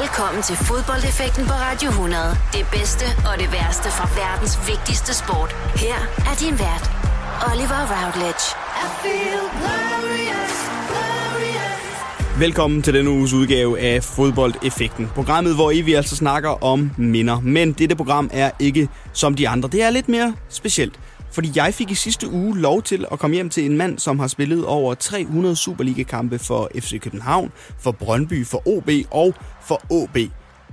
Velkommen til fodboldeffekten på Radio 100. Det bedste og det værste fra verdens vigtigste sport. Her er din vært, Oliver Routledge. I feel glorious, glorious. Velkommen til denne uges udgave af Fodboldeffekten. Programmet, hvor I vi altså snakker om minder. Men dette program er ikke som de andre. Det er lidt mere specielt. Fordi jeg fik i sidste uge lov til at komme hjem til en mand, som har spillet over 300 Superliga-kampe for FC København, for Brøndby, for OB og for OB.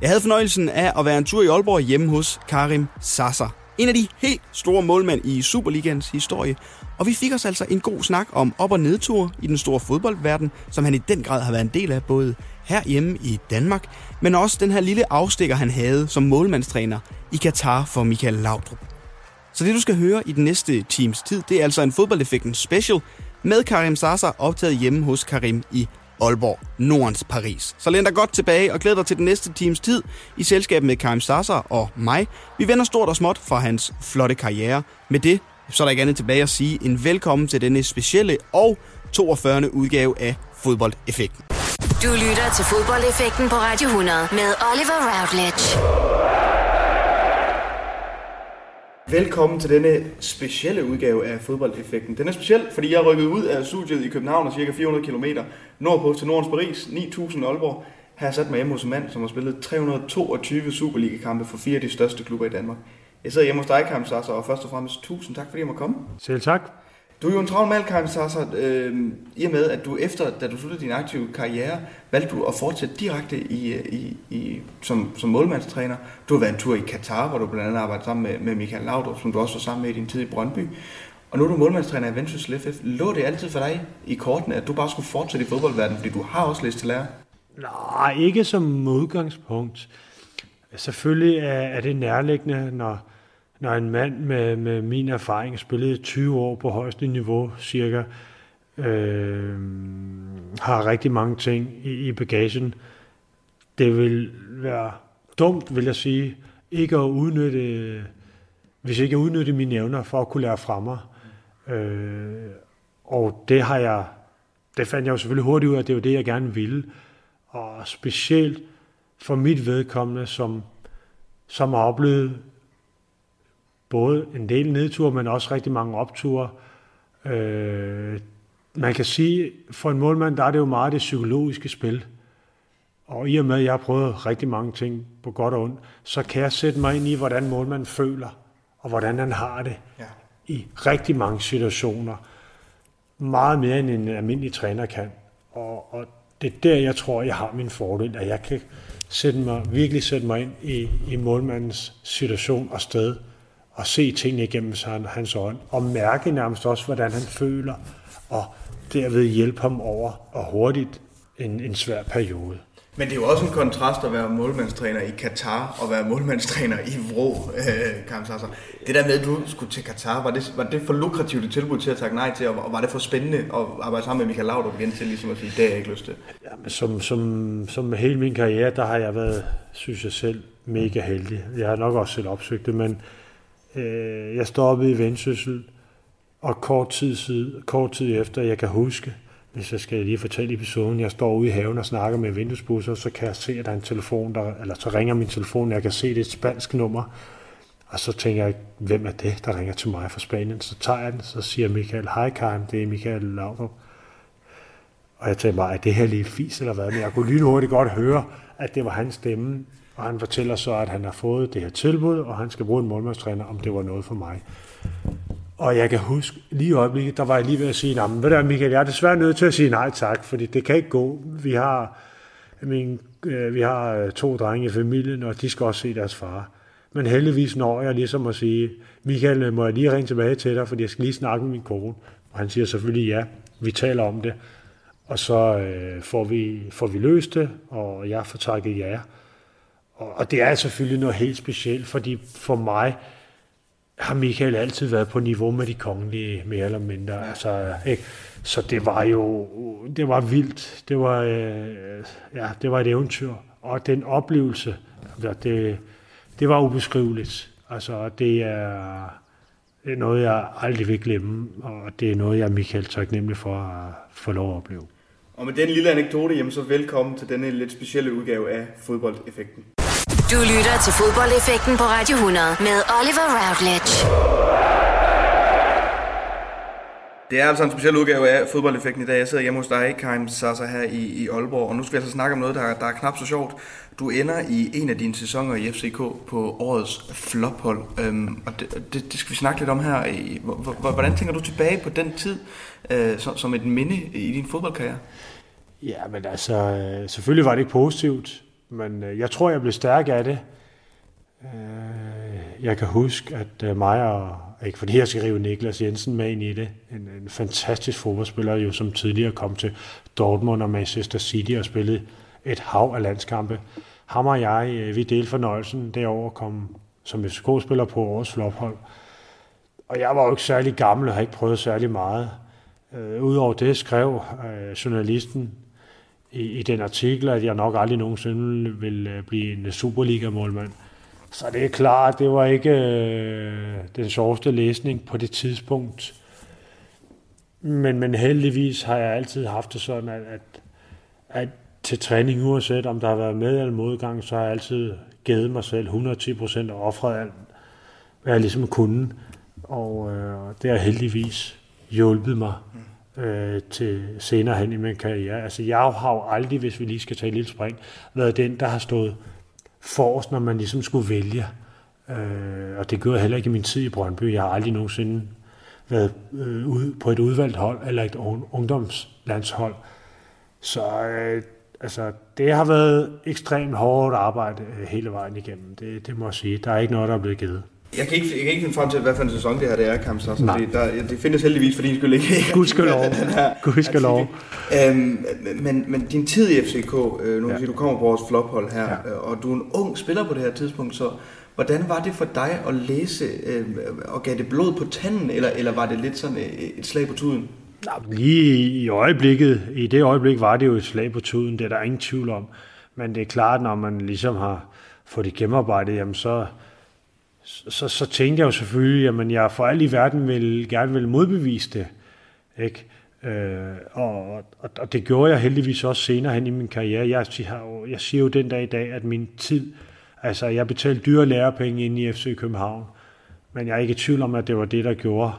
Jeg havde fornøjelsen af at være en tur i Aalborg hjemme hos Karim Sasser. En af de helt store målmænd i Superligans historie. Og vi fik os altså en god snak om op- og nedtur i den store fodboldverden, som han i den grad har været en del af både herhjemme i Danmark, men også den her lille afstikker, han havde som målmandstræner i Katar for Michael Laudrup. Så det, du skal høre i den næste times tid, det er altså en fodboldeffekten special med Karim Sasa optaget hjemme hos Karim i Aalborg, Nordens Paris. Så læn dig godt tilbage og glæd dig til den næste times tid i selskab med Karim Sasa og mig. Vi vender stort og småt fra hans flotte karriere. Med det, så er der ikke andet tilbage at sige en velkommen til denne specielle og 42. udgave af Fodboldeffekten. Du lytter til Fodboldeffekten på Radio 100 med Oliver Routledge. Velkommen til denne specielle udgave af Fodboldeffekten. Den er speciel, fordi jeg rykket ud af studiet i København og cirka 400 km nordpå til Nordens Paris, 9000 Aalborg. Her har sat mig hjemme hos en mand, som har spillet 322 Superliga-kampe for fire af de største klubber i Danmark. Jeg sidder hjemme hos dig, Karim og først og fremmest tusind tak, fordi jeg må komme. Selv tak. Du er jo en travl mand, Karim Sasser, øh, i og med, at du efter, da du sluttede din aktive karriere, valgte du at fortsætte direkte i, i, i, som, som målmandstræner. Du har været en tur i Katar, hvor du blandt andet arbejdet sammen med, med Michael Laudrup, som du også var sammen med i din tid i Brøndby. Og nu er du målmandstræner i Vendsyssel FF. Lå det altid for dig i kortene, at du bare skulle fortsætte i fodboldverdenen, fordi du har også lyst til lære? Nej, ikke som modgangspunkt. Selvfølgelig er, er det nærliggende, når, når en mand med, med min erfaring spillede 20 år på højeste niveau cirka, øh, har rigtig mange ting i, i bagagen. Det vil være dumt, vil jeg sige, ikke at udnytte, hvis ikke at udnytte mine evner for at kunne lære fra mig. Øh, og det har jeg, det fandt jeg jo selvfølgelig hurtigt ud af, at det er jo det, jeg gerne ville. Og specielt for mit vedkommende, som, som har oplevet både en del nedture, men også rigtig mange opture. Øh, man kan sige, for en målmand, der er det jo meget det psykologiske spil. Og i og med, at jeg har prøvet rigtig mange ting på godt og ondt, så kan jeg sætte mig ind i, hvordan målmanden føler, og hvordan han har det ja. i rigtig mange situationer. Meget mere end en almindelig træner kan. Og, og det er der, jeg tror, jeg har min fordel, at jeg kan sætte mig, virkelig sætte mig ind i, i målmandens situation og sted, og se tingene igennem hans øjne, og mærke nærmest også, hvordan han føler, og derved hjælpe ham over og hurtigt en, en svær periode. Men det er jo også en kontrast at være målmandstræner i Katar og være målmandstræner i Vrå, øh, Karim Sasser. Det der med, at du skulle til Katar, var det, var det for lukrativt et tilbud til at takke nej til, og var det for spændende at arbejde sammen med Michael Laudrup igen til ligesom at sige, det har jeg ikke lyst til? Ja, men som, som, som hele min karriere, der har jeg været, synes jeg selv, mega heldig. Jeg har nok også selv opsøgt det, men øh, jeg stoppede i Vendsyssel, og kort tid, siden, kort tid efter, jeg kan huske, hvis jeg skal lige fortælle episoden, jeg står ude i haven og snakker med vinduesbusser, så kan jeg se, at der er en telefon, der, eller så ringer min telefon, jeg kan se, det er et spansk nummer, og så tænker jeg, hvem er det, der ringer til mig fra Spanien? Så tager jeg den, så siger Michael, hej Karim, det er Michael Laudrup. Og jeg tænker bare, er det her lige fis eller hvad? Men jeg kunne lige hurtigt godt høre, at det var hans stemme, og han fortæller så, at han har fået det her tilbud, og han skal bruge en målmandstræner, om det var noget for mig. Og jeg kan huske, lige i øjeblikket, der var jeg lige ved at sige, nej, men ved du Michael, jeg er desværre nødt til at sige nej tak, fordi det kan ikke gå. Vi har, min, øh, vi har øh, to drenge i familien, og de skal også se deres far. Men heldigvis når jeg ligesom at sige, Michael, øh, må jeg lige ringe tilbage til dig, fordi jeg skal lige snakke med min kone. Og han siger selvfølgelig ja, vi taler om det. Og så øh, får, vi, får vi løst det, og jeg får takket ja. Og, det er selvfølgelig noget helt specielt, fordi for mig, har Michael altid været på niveau med de kongelige, mere eller mindre. Altså, ikke? Så det var jo, det var vildt. Det var, øh, ja, det var et eventyr. Og den oplevelse, det, det var ubeskriveligt. Altså, det er, det er noget, jeg aldrig vil glemme, og det er noget, jeg er Michael taknemmelig for at få lov at opleve. Og med den lille anekdote, jamen, så velkommen til denne lidt specielle udgave af Fodboldeffekten. Du lytter til Fodboldeffekten på Radio 100 med Oliver Routledge. Det er altså en speciel udgave af fodboldeffekten i dag. Jeg sidder hjemme hos dig, Karim Sasa, her i, i Aalborg, og nu skal vi altså snakke om noget, der, der er knap så sjovt. Du ender i en af dine sæsoner i FCK på årets flophold, øhm, og det, det, det skal vi snakke lidt om her. Hvordan tænker du tilbage på den tid øh, som, som et minde i din fodboldkarriere? Ja, men altså, øh, selvfølgelig var det ikke positivt, men øh, jeg tror, jeg blev stærk af det. Øh, jeg kan huske, at øh, mig og ikke fordi jeg skal rive Niklas Jensen med ind i det. En, en fantastisk fodboldspiller, jo som tidligere kom til Dortmund og Manchester City og spillede et hav af landskampe. Ham og jeg, øh, vi delte fornøjelsen derover komme som FCK-spiller på årets flophold. Og jeg var jo ikke særlig gammel og har ikke prøvet særlig meget. Øh, Udover det skrev øh, journalisten i, i den artikel, at jeg nok aldrig nogensinde vil øh, blive en Superliga-målmand. Så det er klart, det var ikke øh, den sjoveste læsning på det tidspunkt. Men, men heldigvis har jeg altid haft det sådan, at, at, at til træning, uanset om der har været med eller modgang, så har jeg altid givet mig selv 110 procent og offret alt, hvad jeg ligesom kunne. Og øh, det har heldigvis hjulpet mig mm øh, til senere hen i min karriere. Altså jeg har jo aldrig, hvis vi lige skal tage et lille spring, været den, der har stået forrest, når man ligesom skulle vælge. Øh, og det gjorde jeg heller ikke i min tid i Brøndby. Jeg har aldrig nogensinde været øh, ude på et udvalgt hold eller et ungdomslandshold. Så øh, altså, det har været ekstremt hårdt arbejde øh, hele vejen igennem. Det, det må jeg sige. Der er ikke noget, der er blevet givet. Jeg kan, ikke, jeg kan ikke finde frem til, hvad for en sæson det her det er, Kamp, så, fordi der, det findes heldigvis for din skyld ikke. Gud skal lov. Gud skal lov. Øhm, men, men din tid i FCK, øh, nu ja. siger, du kommer på vores flophold her, ja. øh, og du er en ung spiller på det her tidspunkt, så hvordan var det for dig at læse, øh, og gav det blod på tanden, eller, eller var det lidt sådan et, et slag på tuden? Lige i øjeblikket, i det øjeblik var det jo et slag på tuden, det er der ingen tvivl om. Men det er klart, når man ligesom har fået det gennemarbejdet, jamen så, så, så tænkte jeg jo selvfølgelig, at jeg for alt i verden vil, gerne vil modbevise det. Ikke? Øh, og, og, og det gjorde jeg heldigvis også senere hen i min karriere. Jeg, jeg, jeg siger jo den dag i dag, at min tid, altså jeg betalte dyre lærepenge ind i FC København, men jeg er ikke i tvivl om, at det var det, der gjorde,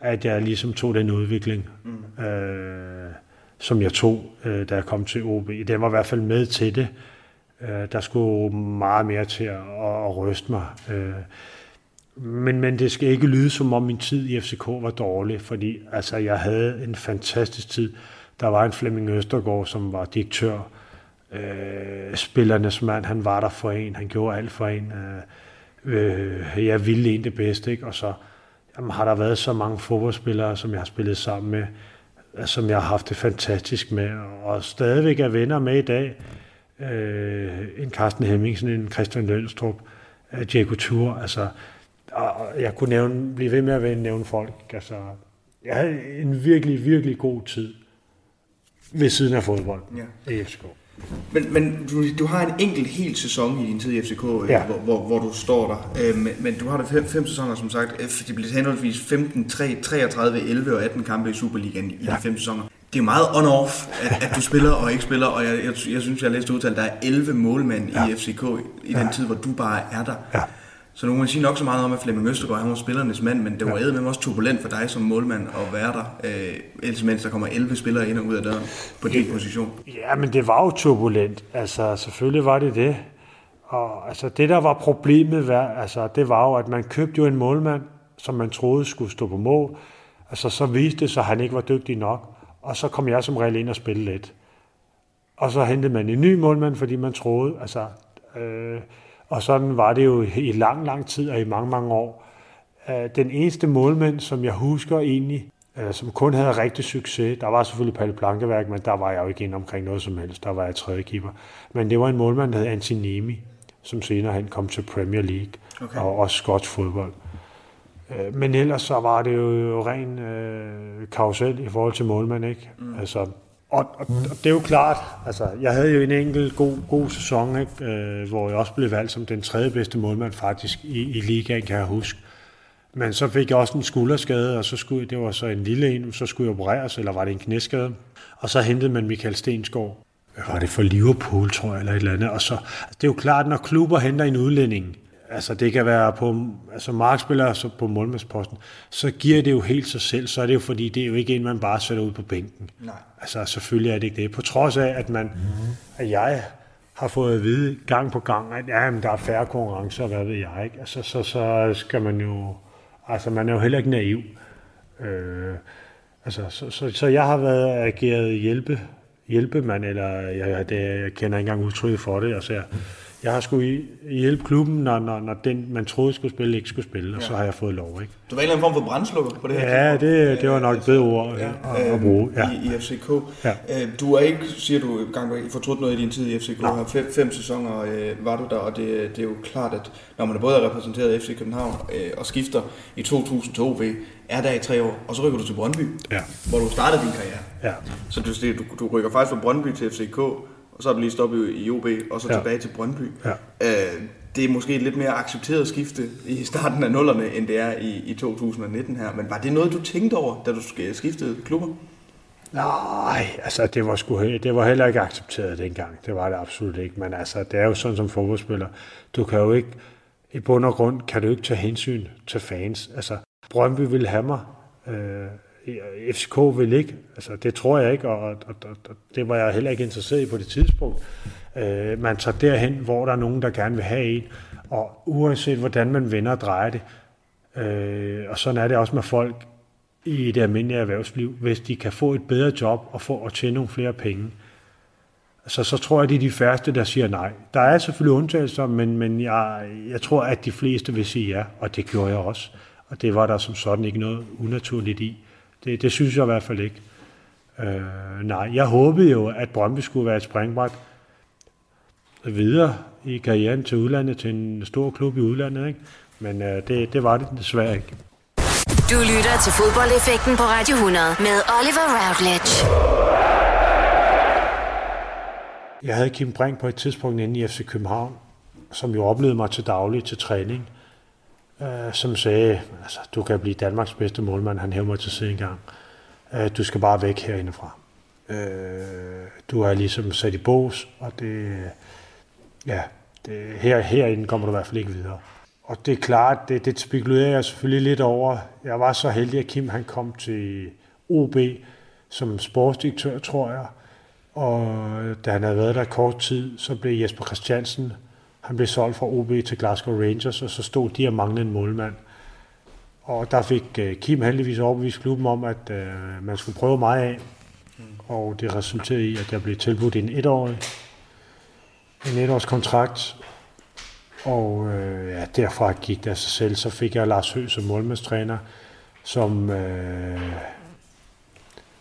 at jeg ligesom tog den udvikling, mm. øh, som jeg tog, øh, da jeg kom til OB. Den var i hvert fald med til det. Øh, Øh, der skulle meget mere til at, at ryste mig. Øh, men, men det skal ikke lyde som om min tid i FCK var dårlig, fordi altså, jeg havde en fantastisk tid. Der var en Flemming Østergaard, som var direktør. Øh, spillernes mand, han var der for en, han gjorde alt for en. Øh, øh, jeg ville en det bedste, ikke? og så jamen, har der været så mange fodboldspillere, som jeg har spillet sammen med, som jeg har haft det fantastisk med, og stadigvæk er venner med i dag øh, en Carsten Hemmingsen, en Christian Lønstrup, øh, Diego Tour, altså, og jeg kunne nævne, blive ved med at nævne folk, altså, jeg havde en virkelig, virkelig god tid ved siden af fodbold ja. i FCK. Men, men du, du har en enkelt hel sæson i din tid i FCK, øh, ja. hvor, hvor, hvor du står der. Øh, men, men du har da fem, fem sæsoner, som sagt. Det bliver henholdsvis 15, 3, 33, 11 og 18 kampe i Superligaen i ja. de fem sæsoner det er meget on-off, at, at du spiller og ikke spiller, og jeg, jeg, jeg synes, jeg har læst udtalt, at der er 11 målmænd ja. i FCK i den ja. tid, hvor du bare er der. Ja. Så nu kan man sige nok så meget om, at Flemming Østergaard han var spillernes mand, men det var ja. med også turbulent for dig som målmand at være der, øh, mens der kommer 11 spillere ind og ud af døren på din position. Ja, men det var jo turbulent. Altså, selvfølgelig var det det. Og altså, det, der var problemet, var, altså, det var jo, at man købte jo en målmand, som man troede skulle stå på mål. Altså, så viste det sig, at han ikke var dygtig nok. Og så kom jeg som regel ind og spille lidt. Og så hentede man en ny målmand, fordi man troede, altså, øh, og sådan var det jo i lang, lang tid og i mange, mange år. Øh, den eneste målmand, som jeg husker egentlig, øh, som kun havde rigtig succes, der var selvfølgelig Palle Plankeværk, men der var jeg jo ikke inde omkring noget som helst, der var jeg tredje keeper. Men det var en målmand, der hed Antinemi, som senere han kom til Premier League okay. og også skotsk fodbold. Øh, men ellers så var det jo ren øh, karusel i forhold til målmand, ikke? Mm. Altså, og, og, og det er jo klart, altså, jeg havde jo en enkelt god, god sæson, ikke? Øh, hvor jeg også blev valgt som den tredje bedste målmand faktisk i, i ligaen, kan jeg huske. Men så fik jeg også en skulderskade, og så skulle, det var så en lille en, så skulle jeg opereres, eller var det en knæskade. Og så hentede man Michael Stensgaard. Var det for Liverpool, tror jeg, eller et eller andet. Og så, altså, det er jo klart, når klubber henter en udlænding, altså det kan være på altså markspillere altså på målmandsposten, så giver det jo helt sig selv, så er det jo fordi, det er jo ikke en, man bare sætter ud på bænken. Nej. Altså selvfølgelig er det ikke det. På trods af, at man, mm-hmm. at jeg har fået at vide gang på gang, at ja, men der er færre konkurrencer, hvad ved jeg ikke. Altså, så, så skal man jo, altså man er jo heller ikke naiv. Øh, altså, så, så, så, jeg har været ageret hjælpe, hjælpemand, eller jeg, det, jeg kender ikke engang udtrykket for det. Altså, jeg, jeg har skulle hjælpe klubben, når, når, når den, man troede skulle spille, ikke skulle spille, og ja. så har jeg fået lov. Ikke? Du var en eller anden form for brændslukker på det her Ja, det, det var nok et bedre ord ja, at, at bruge. Ja. I, I FCK. Ja. Øh, du er ikke, siger du, gang fortrudt noget i din tid i FCK. Nej. Fem, fem sæsoner øh, var du der, og det, det er jo klart, at når man både er repræsenteret i FC København øh, og skifter i 2000 til OB, er der i tre år, og så rykker du til Brøndby, ja. hvor du startede din karriere. Ja. Så du, du, du rykker faktisk fra Brøndby til FCK, og så er du lige stoppet i OB, og så ja. tilbage til Brøndby. Ja. Øh, det er måske et lidt mere accepteret skifte i starten af nullerne, end det er i, i 2019 her. Men var det noget, du tænkte over, da du skiftede klubber? Nej, altså det var, sgu, det var heller ikke accepteret dengang. Det var det absolut ikke. Men altså, det er jo sådan som fodboldspiller. Du kan jo ikke, i bund og grund, kan du ikke tage hensyn til fans. Altså, Brøndby ville have mig. Øh, FCK vil ikke. Altså, det tror jeg ikke, og, og, og, og det var jeg heller ikke interesseret i på det tidspunkt. Øh, man tager derhen, hvor der er nogen, der gerne vil have en, og uanset hvordan man vender og drejer det, øh, og sådan er det også med folk i det almindelige erhvervsliv, hvis de kan få et bedre job og få at tjene nogle flere penge, så, så tror jeg, det er de færreste, der siger nej. Der er selvfølgelig undtagelser, men, men jeg, jeg tror, at de fleste vil sige ja, og det gjorde jeg også. Og det var der som sådan ikke noget unaturligt i. Det, det synes jeg i hvert fald ikke. Øh, nej, jeg håbede jo, at Brøndby skulle være et springbræt videre i karrieren til udlandet, til en stor klub i udlandet, ikke? men øh, det, det var det desværre ikke. Du lytter til fodboldeffekten på Radio 100 med Oliver Routledge. Jeg havde Kim Brink på et tidspunkt inde i FC København, som jo oplevede mig til daglig til træning, øh, som sagde, altså, du kan blive Danmarks bedste målmand, han hævde mig til siden en gang. Øh, du skal bare væk herindefra. Øh, du er ligesom sat i bås, og det, ja, det, her, herinde kommer du i hvert fald ikke videre. Og det er klart, det, det spekulerede jeg selvfølgelig lidt over. Jeg var så heldig, at Kim han kom til OB som sportsdirektør, tror jeg. Og da han havde været der kort tid, så blev Jesper Christiansen han blev solgt fra OB til Glasgow Rangers, og så stod de og manglede en målmand. Og der fik øh, Kim heldigvis overbevist klubben om, at øh, man skulle prøve mig af. Og det resulterede i, at jeg blev tilbudt en etårig, en etårs kontrakt. Og øh, ja, derfra gik det af sig selv. Så fik jeg Lars Høgh som målmandstræner, som, øh,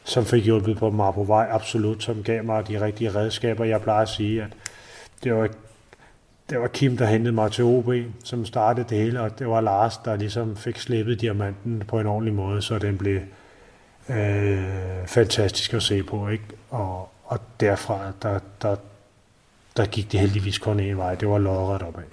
som fik hjulpet på mig på vej, absolut, som gav mig de rigtige redskaber. Jeg plejer at sige, at det var det var Kim, der hentede mig til OB, som startede det hele, og det var Lars, der ligesom fik slippet diamanten på en ordentlig måde, så den blev øh, fantastisk at se på. Ikke? Og, og derfra, der, der, der gik det heldigvis kun en vej. Det var lodret opad.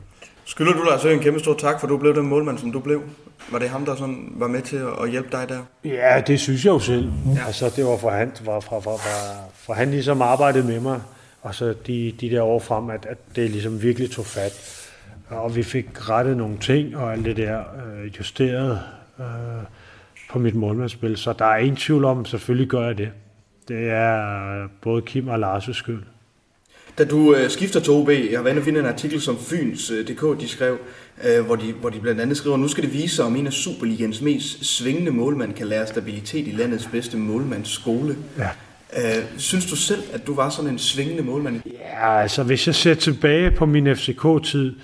Skylder du dig altså en kæmpe stor tak, for du blev den målmand, som du blev? Var det ham, der sådan var med til at hjælpe dig der? Ja, det synes jeg jo selv. Ja. Altså, det var for han, for, for, for, for, for han ligesom arbejdede med mig og så de, de der år frem, at, at det ligesom virkelig tog fat. Og vi fik rettet nogle ting, og alt det der øh, justeret øh, på mit målmandsspil. Så der er ingen tvivl om, selvfølgelig gør jeg det. Det er både Kim og Lars' skyld. Da du øh, skifter til OB, jeg har været finde en artikel, som Fyns.dk øh, de skrev, øh, hvor, de, hvor de blandt andet skriver, nu skal det vise sig, om en af Superligans mest svingende målmand kan lære stabilitet i landets bedste målmandsskole. Ja. Øh, synes du selv, at du var sådan en svingende målmand? Ja, altså hvis jeg ser tilbage på min FCK-tid,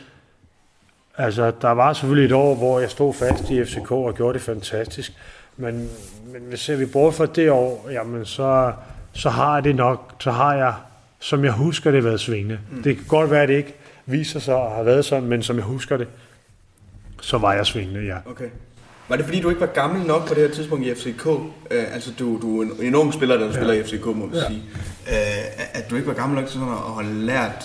altså der var selvfølgelig et år, hvor jeg stod fast i FCK og gjorde det fantastisk, men, men hvis ser vi bort fra det år, jamen så, så har det nok, så har jeg, som jeg husker det, været svingende. Mm. Det kan godt være, at det ikke viser sig at have været sådan, men som jeg husker det, så var jeg svingende, ja. Okay. Var det fordi, du ikke var gammel nok på det her tidspunkt i FCK? Uh, øh, altså, du, du er en enorm spiller, der ja. spiller i FCK, må vi ja. sige. Uh, at du ikke var gammel nok til sådan at have lært,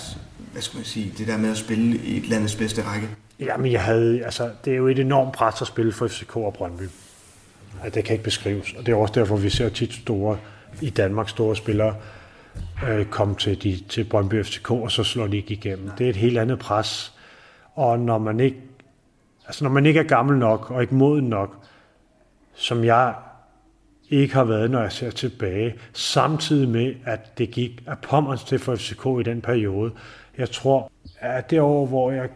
hvad skal man sige, det der med at spille i et landets bedste række? Jamen, jeg havde, altså, det er jo et enormt pres at spille for FCK og Brøndby. Altså, det kan ikke beskrives, og det er også derfor, vi ser tit store, i Danmark store spillere, øh, komme til, de, til Brøndby FCK, og så slår de ikke igennem. Det er et helt andet pres. Og når man ikke, altså når man ikke er gammel nok, og ikke moden nok, som jeg ikke har været, når jeg ser tilbage, samtidig med, at det gik af pommers til for FCK i den periode. Jeg tror, at det år, hvor jeg,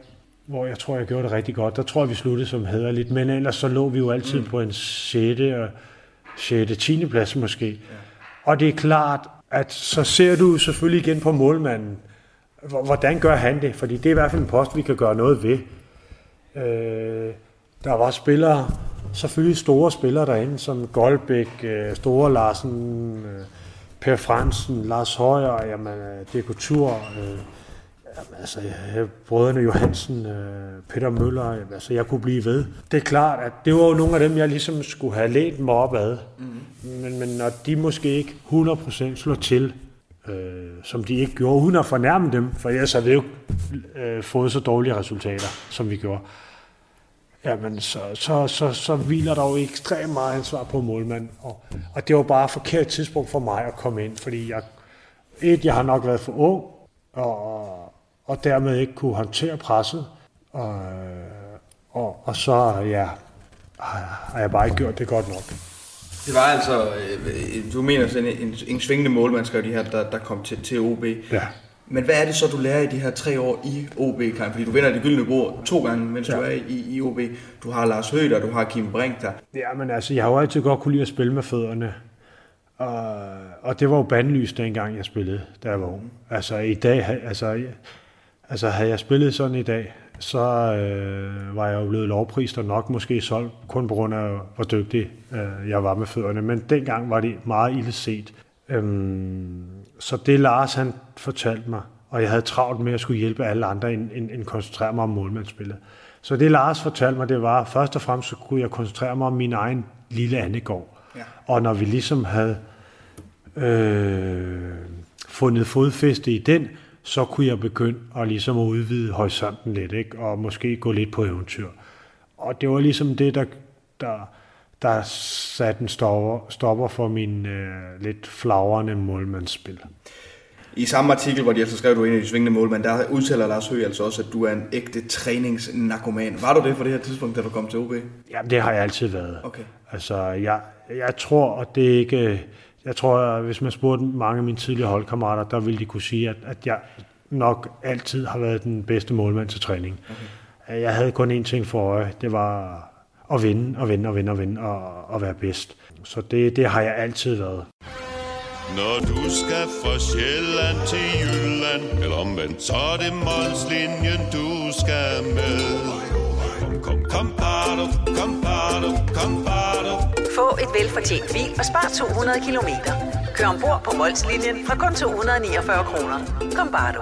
hvor jeg tror, jeg gjorde det rigtig godt, der tror jeg, vi sluttede som lidt, men ellers så lå vi jo altid mm. på en 6. og 6. 10. plads måske. Ja. Og det er klart, at så ser du selvfølgelig igen på målmanden. Hvordan gør han det? Fordi det er i hvert fald en post, vi kan gøre noget ved. Øh, der var spillere, selvfølgelig store spillere derinde, som Goldbæk, øh, Store Larsen, øh, Per Fransen, Lars Højer, jamen, øh, Dekotur, øh, Jamen, altså, brødrene Johansen, øh, Peter Møller, jamen, altså, jeg kunne blive ved. Det er klart, at det var jo nogle af dem, jeg ligesom skulle have lænt mig op ad. Mm-hmm. Men, men når de måske ikke 100% slår til, øh, som de ikke gjorde, uden at fornærme dem, for ellers har vi jo øh, fået så dårlige resultater, som vi gjorde, jamen så, så, så, så hviler der jo ekstremt meget ansvar på målmanden. Og, og det var bare et forkert tidspunkt for mig at komme ind, fordi jeg, et, jeg har nok været for ung, og, og dermed ikke kunne håndtere presset. Og, og, og så ja, har jeg bare ikke gjort det godt nok. Det var altså, øh, du mener sådan en, en, en svingende målmand, skrev de her, der, der kom til, til OB. Ja. Men hvad er det så, du lærer i de her tre år i OB, Karin? Fordi du vinder det gyldne bord to gange, mens ja. du er i, i OB. Du har Lars Høgh du har Kim Brink der. Ja, men altså, jeg har jo altid godt kunne lide at spille med fødderne. Og, og det var jo bandlys dengang, jeg spillede, da jeg var ung. Altså i dag, altså Altså havde jeg spillet sådan i dag, så øh, var jeg jo blevet lovprist og nok måske solgt, kun på grund af, hvor dygtig øh, jeg var med fødderne. Men dengang var det meget ille set. Øhm, så det Lars han fortalte mig, og jeg havde travlt med at skulle hjælpe alle andre, end, end, end koncentrere mig om målmandsspillet. Så det Lars fortalte mig, det var, først og fremmest så kunne jeg koncentrere mig om min egen lille andegård. Ja. Og når vi ligesom havde øh, fundet fodfæste i den, så kunne jeg begynde at ligesom udvide horisonten lidt, ikke? og måske gå lidt på eventyr. Og det var ligesom det, der, der, der satte en stopper, stopper for min øh, lidt flagrende målmandsspil. I samme artikel, hvor de altså skrev, at du er en af de svingende målmænd, der udtaler Lars Høgh altså også, at du er en ægte træningsnarkoman. Var du det på det her tidspunkt, da du kom til OB? Jamen, det har jeg altid været. Okay. Altså, jeg, jeg tror, og det er ikke jeg tror, at hvis man spurgte mange af mine tidligere holdkammerater, der ville de kunne sige, at, at jeg nok altid har været den bedste målmand til træning. Okay. Jeg havde kun én ting for øje, det var at vinde og vinde og vinde og vinde og, og være bedst. Så det, det har jeg altid været. Når du skal fra Sjælland til Jylland, eller omvendt, så er det Molslinjen, du skal med. Kom, kom, kom, bado, kom, bado, kom, bado. Få et velfortjent bil og spar 200 kilometer. Kør ombord på Molslinjen fra kun 249 kroner. Kom bare du.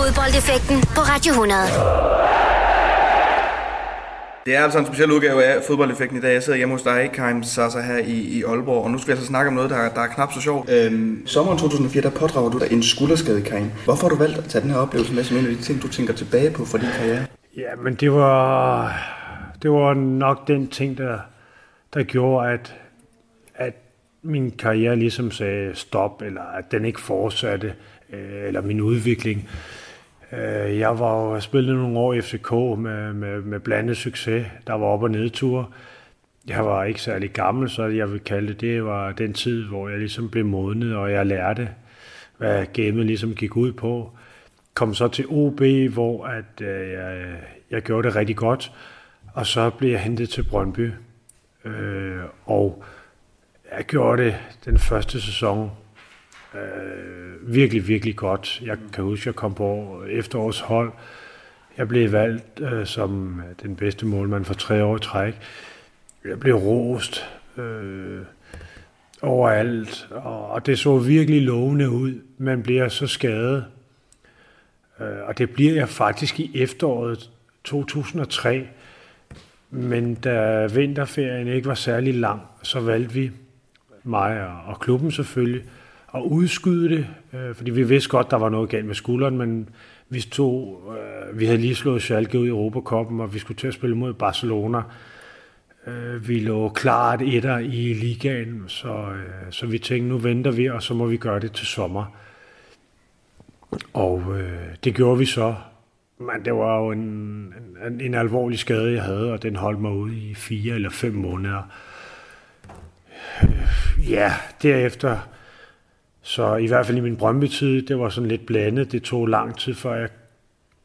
Fodboldeffekten på Radio 100. Det er altså en speciel udgave af fodboldeffekten i dag. Jeg sidder hjemme hos dig, Kaim Sasa, her i, i Aalborg, og nu skal vi altså snakke om noget, der, der er knap så sjovt. Øhm, sommeren 2004, der pådrager du dig en skulderskade, Kaim. Hvorfor har du valgt at tage den her oplevelse med som en af de ting, du tænker tilbage på for din karriere? Ja, men det var, det var nok den ting, der, der gjorde, at, at min karriere ligesom sagde stop, eller at den ikke fortsatte, øh, eller min udvikling. Øh, Øh, jeg var jo spillet nogle år i FCK med, med, med blandet succes. Der var op- og nedture. Jeg var ikke særlig gammel, så jeg vil kalde det, det var den tid, hvor jeg ligesom blev modnet, og jeg lærte, hvad gamet ligesom gik ud på. Kom så til OB, hvor at, øh, jeg, jeg gjorde det rigtig godt, og så blev jeg hentet til Brøndby. Øh, og jeg gjorde det den første sæson øh, virkelig, virkelig godt. Jeg kan huske, at jeg kom på efterårshold. Jeg blev valgt øh, som den bedste målmand for tre år i træk. Jeg blev rost øh, overalt, og, og det så virkelig lovende ud. Man bliver så skadet. Øh, og det bliver jeg faktisk i efteråret 2003. Men da vinterferien ikke var særlig lang, så valgte vi, mig og, og klubben selvfølgelig, at udskyde det, øh, fordi vi vidste godt, der var noget galt med skulderen, men vi tog, øh, vi havde lige slået Schalke ud i Europakoppen, og vi skulle til at spille mod Barcelona. Øh, vi lå klart etter i ligaen, så, øh, så vi tænkte, nu venter vi, og så må vi gøre det til sommer. Og øh, det gjorde vi så. Men det var jo en, en, en alvorlig skade, jeg havde, og den holdt mig ude i fire eller fem måneder. Øh, ja, derefter så i hvert fald i min Brøndby-tid, det var sådan lidt blandet. Det tog lang tid, før jeg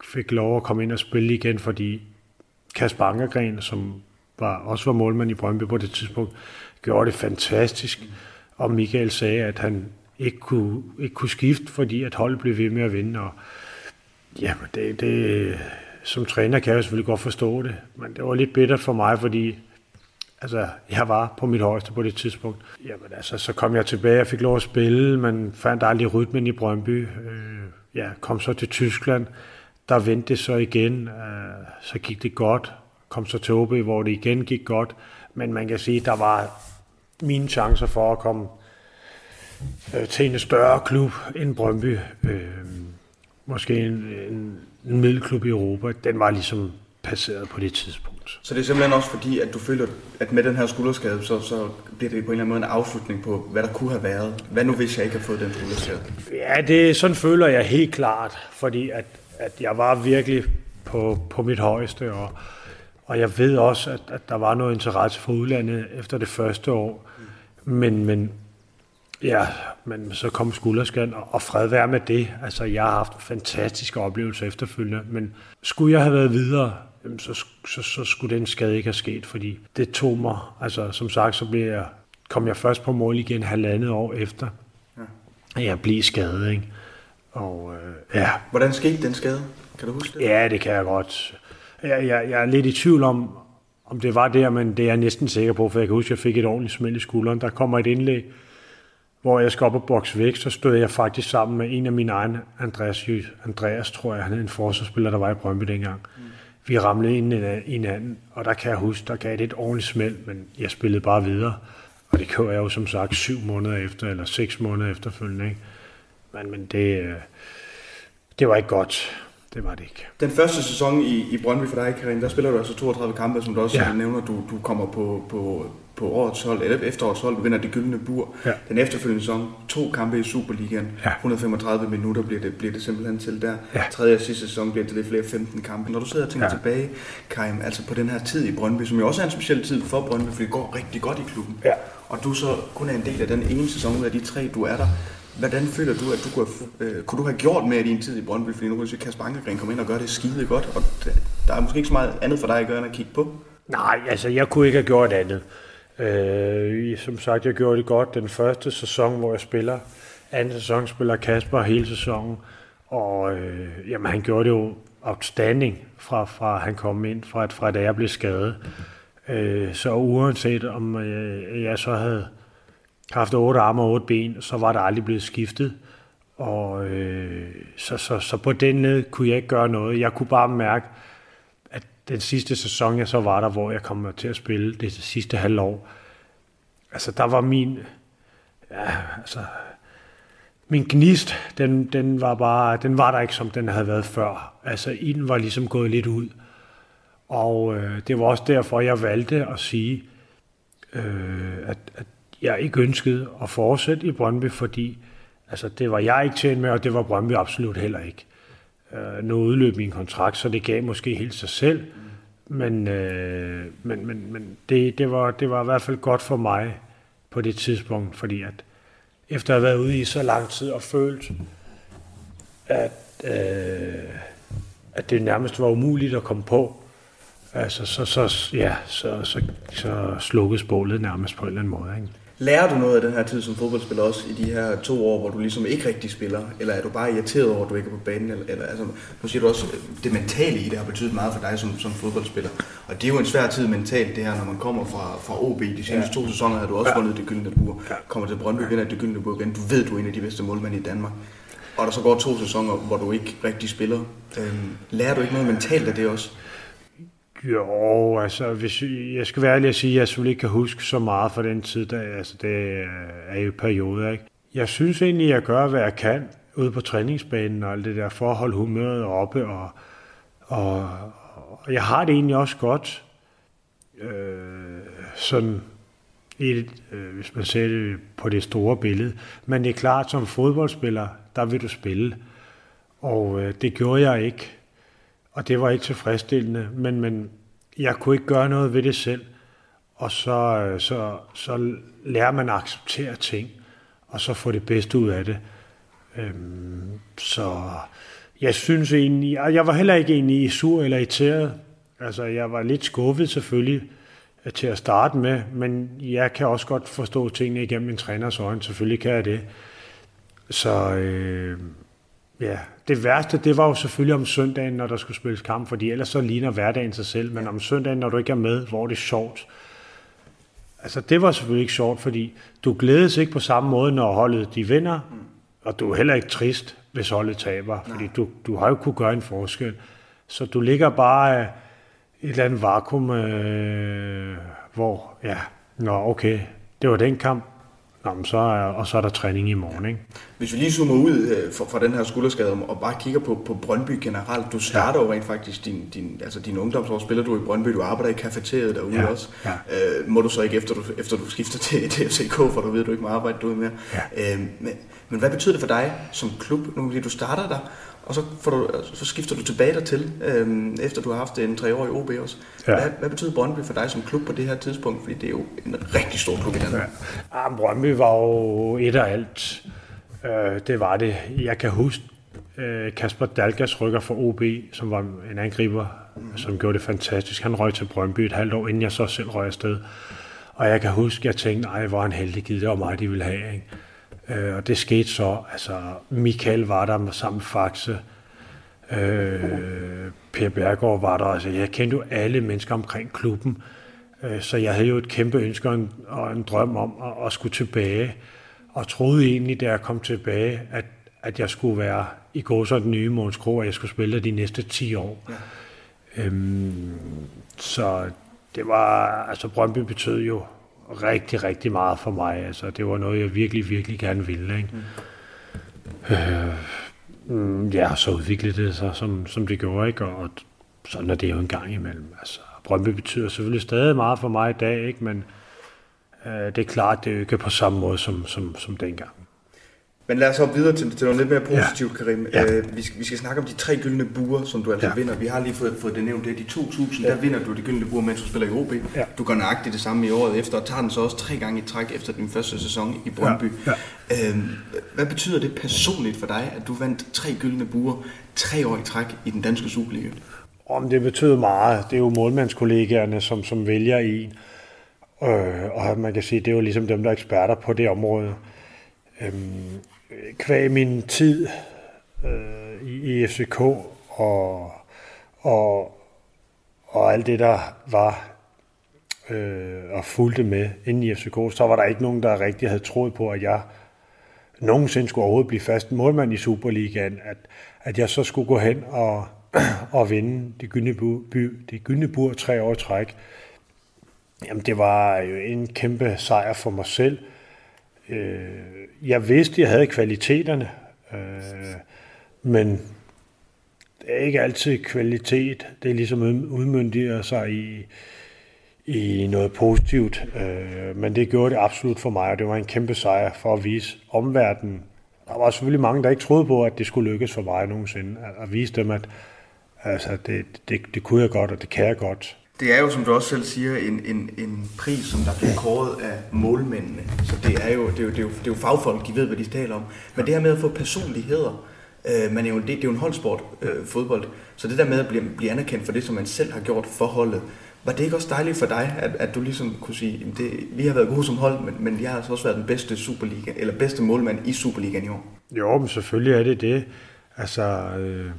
fik lov at komme ind og spille igen, fordi Kasper Ankergren, som var, også var målmand i Brøndby på det tidspunkt, gjorde det fantastisk. Og Michael sagde, at han ikke kunne, ikke kunne skifte, fordi at holdet blev ved med at vinde. Og ja, det, det, som træner kan jeg selvfølgelig godt forstå det, men det var lidt bittert for mig, fordi Altså, jeg var på mit højeste på det tidspunkt. Jamen altså, så kom jeg tilbage, jeg fik lov at spille, men fandt aldrig rytmen i Brøndby. Øh, ja, kom så til Tyskland, der vendte det så igen, øh, så gik det godt. Kom så til OB, hvor det igen gik godt. Men man kan sige, der var mine chancer for at komme øh, til en større klub end Brøndby. Øh, måske en, en, en middelklub i Europa. Den var ligesom passeret på det tidspunkt. Så det er simpelthen også fordi, at du føler, at med den her skulderskade, så, så bliver det på en eller anden måde en afslutning på, hvad der kunne have været. Hvad nu, hvis jeg ikke har fået den skulderskade? Ja, det, sådan føler jeg helt klart, fordi at, at jeg var virkelig på, på mit højeste, og, og jeg ved også, at, at der var noget interesse for udlandet efter det første år. Men, men Ja, men så kom skulderskaden, og fred være med det. Altså, jeg har haft fantastiske oplevelser efterfølgende, men skulle jeg have været videre, så, så, så skulle den skade ikke have sket, fordi det tog mig, altså som sagt, så blev jeg, kom jeg først på mål igen halvandet år efter, ja. jeg blev skadet, ikke? Og øh, ja. Hvordan skete den skade? Kan du huske det? Ja, det kan jeg godt. Jeg, jeg, jeg er lidt i tvivl om, om det var der, men det er jeg næsten sikker på, for jeg kan huske, at jeg fik et ordentligt smæld i skulderen. Der kommer et indlæg, hvor jeg skal op og bokse væk, så stod jeg faktisk sammen med en af mine egne, Andreas, Andreas tror jeg, han er en forsvarsspiller, der var i Brøndby dengang. Mm. Vi ramlede ind i hinanden, og der kan jeg huske, der gav det et ordentligt smæld, men jeg spillede bare videre. Og det gjorde jeg jo som sagt syv måneder efter, eller seks måneder efterfølgende. Ikke? Men, men det, øh, det var ikke godt. Det var det ikke. Den første sæson i, i Brøndby for dig, Karin, der spiller du altså 32 kampe, som du også ja. nævner. Du, du kommer på, på, på årets hold, eller efterårets hold, vinder det gyldne bur. Ja. Den efterfølgende sæson, to kampe i Superligaen, ja. 135 minutter bliver det, bliver det simpelthen til der. Ja. Tredje og sidste sæson bliver det lidt flere 15 kampe. Når du sidder og tænker ja. tilbage, Karim, altså på den her tid i Brøndby, som jo også er en speciel tid for Brøndby, for det går rigtig godt i klubben. Ja. Og du så kun er en del af den ene sæson ud af de tre, du er der. Hvordan føler du, at du kunne have, øh, kunne du have gjort med i din tid i Brøndby? Fordi nu kan du sige, at Kasper Ankergren kommer ind og gør det skide godt, og der er måske ikke så meget andet for dig at gøre, end at kigge på. Nej, altså jeg kunne ikke have gjort andet. Øh, som sagt, jeg gjorde det godt den første sæson, hvor jeg spiller. Anden sæson spiller Kasper hele sæsonen. Og øh, jamen, han gjorde det jo outstanding fra, fra han kom ind, fra, fra da jeg blev skadet. Øh, så uanset om øh, jeg så havde haft otte arme og otte ben, så var der aldrig blevet skiftet. Og øh, så, så, så på den led kunne jeg ikke gøre noget. Jeg kunne bare mærke, at den sidste sæson, jeg så var der, hvor jeg kom til at spille det sidste halvår, altså der var min, ja, altså, min gnist, den, den, var bare, den var der ikke, som den havde været før. Altså, ilden var ligesom gået lidt ud. Og øh, det var også derfor, jeg valgte at sige, øh, at, at jeg ikke ønskede at fortsætte i Brøndby, fordi altså, det var jeg ikke tjent med, og det var Brøndby absolut heller ikke. Øh, nu udløb min kontrakt, så det gav måske helt sig selv. Men, øh, men, men, men det, det, var, det var i hvert fald godt for mig på det tidspunkt, fordi at efter at have været ude i så lang tid og følt, at, øh, at det nærmest var umuligt at komme på, altså, så, så, ja, så, så, så slukkes bålet nærmest på en eller anden måde. Ikke? Lærer du noget af den her tid som fodboldspiller også i de her to år, hvor du ligesom ikke rigtig spiller? Eller er du bare irriteret over, at du ikke er på banen? Eller, eller altså, nu siger du også, at det mentale i det har betydet meget for dig som, som fodboldspiller. Og det er jo en svær tid mentalt, det her, når man kommer fra, fra OB. De seneste ja. to sæsoner har du også ja. vundet det gyldne bur. Ja. Kommer til Brøndby, vinder det gyldne bur igen. Du ved, du er en af de bedste målmænd i Danmark. Og der så går to sæsoner, hvor du ikke rigtig spiller. Øhm, lærer du ikke noget mentalt af det også? Jo, altså, hvis jeg skal være ærlig at sige, at jeg selvfølgelig ikke kan huske så meget fra den tid, der, altså, det øh, er jo perioder, ikke? Jeg synes egentlig, at jeg gør, hvad jeg kan ude på træningsbanen og alt det der for at holde humøret oppe, og, og, og jeg har det egentlig også godt, øh, sådan et, øh, hvis man ser det på det store billede. Men det er klart, som fodboldspiller, der vil du spille. Og øh, det gjorde jeg ikke og det var ikke tilfredsstillende, men, men jeg kunne ikke gøre noget ved det selv. Og så, øh, så, så lærer man at acceptere ting, og så få det bedste ud af det. Øhm, så jeg synes egentlig, jeg var heller ikke egentlig sur eller irriteret. Altså, jeg var lidt skuffet selvfølgelig øh, til at starte med, men jeg kan også godt forstå tingene igennem en træners øjne. Selvfølgelig kan jeg det. Så øh, Ja, det værste, det var jo selvfølgelig om søndagen, når der skulle spilles kamp, fordi ellers så ligner hverdagen sig selv, men om søndagen, når du ikke er med, hvor det er sjovt. Altså, det var selvfølgelig ikke sjovt, fordi du glædes ikke på samme måde, når holdet de vinder, og du er heller ikke trist, hvis holdet taber, fordi du, du har jo kunne gøre en forskel. Så du ligger bare i et eller andet vakuum, øh, hvor, ja, nå okay, det var den kamp, Nå, men så er, og så er der træning i morgen. Ikke? Hvis vi lige zoomer ud øh, fra, fra den her skulderskade og bare kigger på, på Brøndby generelt. Du starter ja. jo rent faktisk din, din, altså din ungdomsår, spiller du i Brøndby, du arbejder i kafeteriet derude ja. også. Ja. Øh, må du så ikke, efter du, efter du skifter til, til FCK, for du ved, du ikke må arbejde derude mere. Ja. Øh, men, men hvad betyder det for dig som klub, nu du starter der, og så, får du, så skifter du tilbage dertil, øhm, efter du har haft en tre år i OB også. Ja. Hvad, hvad betyder Brøndby for dig som klub på det her tidspunkt? Fordi det er jo en rigtig stor klub i Danmark. Ja. Ja, Brøndby var jo et af alt. Øh, det var det. Jeg kan huske øh, Kasper Dalgas rykker for OB, som var en angriber, mm. som gjorde det fantastisk. Han røg til Brøndby et halvt år, inden jeg så selv røg afsted. Og jeg kan huske, at jeg tænkte, nej, hvor en heldig givet, det var mig, de ville have. Ikke? Øh, og det skete så, altså Michael var der med sammen Faxe, øh, Per Bergård var der, altså jeg kendte jo alle mennesker omkring klubben, øh, så jeg havde jo et kæmpe ønske og en, og en drøm om at, at skulle tilbage, og troede egentlig, da jeg kom tilbage, at, at jeg skulle være i går så den nye Måns Kro, og jeg skulle spille de næste 10 år. Ja. Øhm, så det var, altså Brøndby betød jo rigtig, rigtig meget for mig. Altså, det var noget, jeg virkelig, virkelig gerne ville. Ikke? Øh, mm. Øh, ja, så udviklede det sig, som, som det gjorde. Ikke? Og, og sådan er det jo en gang imellem. Altså, Brøndby betyder selvfølgelig stadig meget for mig i dag, ikke? men øh, det er klart, det er jo ikke på samme måde som, som, som dengang. Men lad os hoppe videre til, til noget lidt mere positivt, ja. Karim. Ja. Øh, vi, skal, vi skal snakke om de tre gyldne buer, som du altså ja. vinder. Vi har lige fået, fået det nævnt, det er de 2000, ja. der vinder du de gyldne buer, mens du spiller i OB. Ja. Du gør nøjagtigt det samme i året efter, og tager den så også tre gange i træk efter din første sæson i Brøndby. Ja. Ja. Øh, hvad betyder det personligt for dig, at du vandt tre gyldne buer tre år i træk i den danske Superliga? Om det betyder meget. Det er jo målmandskollegaerne, som, som vælger en. Øh, og man kan sige, det er jo ligesom dem, der er eksperter på det område. Øhm, kvæg min tid øh, i, i FCK og, og, og alt det, der var øh, og fulgte med inden i FCK, så var der ikke nogen, der rigtig havde troet på, at jeg nogensinde skulle overhovedet blive fast målmand i Superligaen, at, at jeg så skulle gå hen og, og vinde det gyldne, by, det gyldne bur tre år træk. Jamen, det var jo en kæmpe sejr for mig selv. Øh, jeg vidste, jeg havde kvaliteterne, øh, men det er ikke altid kvalitet. Det er ligesom udmyndiger sig i, i noget positivt. Øh, men det gjorde det absolut for mig, og det var en kæmpe sejr for at vise omverdenen, Der var selvfølgelig mange, der ikke troede på, at det skulle lykkes for mig nogensinde. At, at vise dem, at altså, det, det, det kunne jeg godt, og det kan jeg godt. Det er jo, som du også selv siger, en, en, en pris, som der bliver kåret af målmændene. Så det er, jo, det, er jo, det, er jo, det er jo fagfolk, de ved, hvad de taler om. Men det her med at få personligheder, øh, man er jo, det, det er jo en holdsport, øh, fodbold. Så det der med at blive, blive anerkendt for det, som man selv har gjort for holdet, var det ikke også dejligt for dig, at, at du ligesom kunne sige, at det, vi har været gode som hold, men, men jeg har altså også været den bedste Superliga, eller bedste målmand i Superligaen i år? Jo, men selvfølgelig er det det. Altså, øh,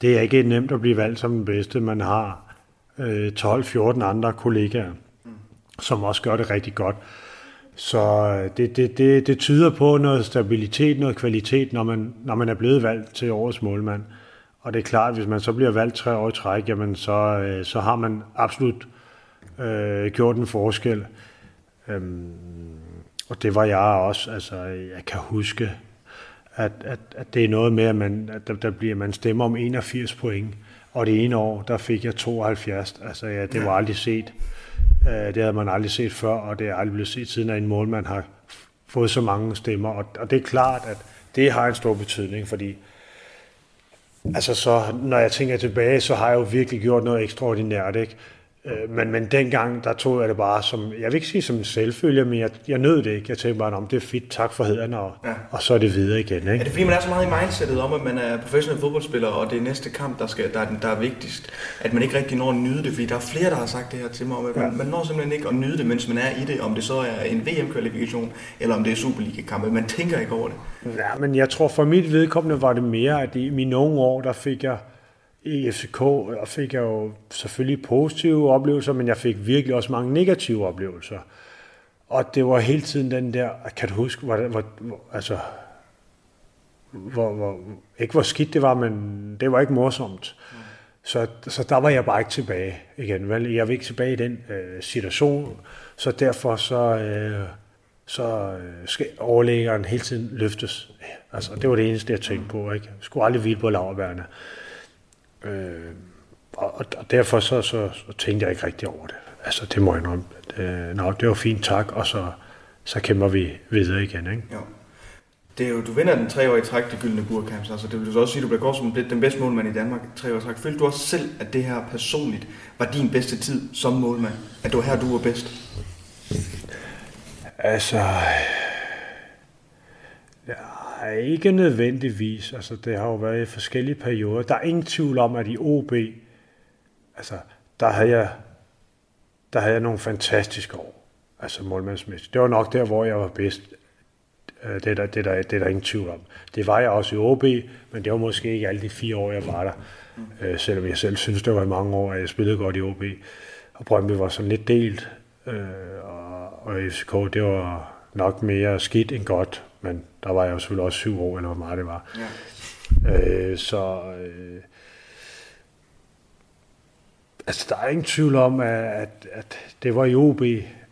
det er ikke nemt at blive valgt som den bedste. Man har øh, 12-14 andre kollegaer, som også gør det rigtig godt. Så øh, det, det, det, det tyder på noget stabilitet, noget kvalitet, når man, når man er blevet valgt til årets målmand. Og det er klart, at hvis man så bliver valgt tre år i træk, jamen så, øh, så har man absolut øh, gjort en forskel. Øhm, og det var jeg også. Altså, jeg kan huske, at, at, at det er noget med, at, man, at der, der bliver, man stemmer om 81 point. Og det ene år, der fik jeg 72. Altså, ja, det var aldrig set. Øh, det havde man aldrig set før, og det er aldrig blevet set siden, at en målmand har fået så mange stemmer. Og, og det er klart, at det har en stor betydning, fordi altså så, når jeg tænker tilbage, så har jeg jo virkelig gjort noget ekstraordinært, ikke? Øh, men, men dengang, der tog jeg det bare som, jeg vil ikke sige som en selvfølge, men jeg, jeg nød det ikke. Jeg tænkte bare, om det er fedt, tak for heden, og, ja. og så er det videre igen. Ikke? Er det fordi, man er så meget i mindsetet om, at man er professionel fodboldspiller, og det er næste kamp, der, skal, der, er, der er vigtigst, at man ikke rigtig når at nyde det? Fordi der er flere, der har sagt det her til mig, om, at man, ja. man når simpelthen ikke at nyde det, mens man er i det, om det så er en VM-kvalifikation, eller om det er Superliga-kamp. Man tænker ikke over det. Ja, men jeg tror for mit vedkommende var det mere, at i mine unge år, der fik jeg i FCK, og fik jeg jo selvfølgelig positive oplevelser, men jeg fik virkelig også mange negative oplevelser. Og det var hele tiden den der, kan du huske, hvor, hvor, hvor altså, hvor, hvor, ikke hvor skidt det var, men det var ikke morsomt. Mm. Så, så der var jeg bare ikke tilbage igen. Vel? Jeg var ikke tilbage i den øh, situation, så derfor så, øh, så øh, skal overlæggeren hele tiden løftes. Altså, det var det eneste, jeg tænkte på. Ikke? Jeg skulle aldrig hvile på laverbærene. Øh, og, og derfor så, så, så tænkte jeg ikke rigtig over det. Altså, det må jeg nok. Øh, nå, det var fint, tak, og så, så kæmper vi videre igen, ikke? Jo. Det er jo, du vinder den tre år i træk, det gyldne burkamp, altså det vil du også sige, at du bliver godt som den bedste målmand i Danmark tre år i træk. Følte du også selv, at det her personligt var din bedste tid som målmand? At det var her, du var bedst? Altså, Nej, ikke nødvendigvis. Altså, det har jo været i forskellige perioder. Der er ingen tvivl om, at i OB, altså, der havde jeg, der havde jeg nogle fantastiske år. Altså målmandsmæssigt. Det var nok der, hvor jeg var bedst. Øh, det er, der, det, er der, det er der ingen tvivl om. Det var jeg også i OB, men det var måske ikke alle de fire år, jeg var der. Øh, Selvom jeg selv synes, det var i mange år, at jeg spillede godt i OB. Og Brøndby var sådan lidt delt. Øh, og, og FCK, det var nok mere skidt end godt men der var jeg jo selvfølgelig også syv år, eller hvor meget det var. Ja. Øh, så øh, altså, der er ingen tvivl om, at, at, det var i OB,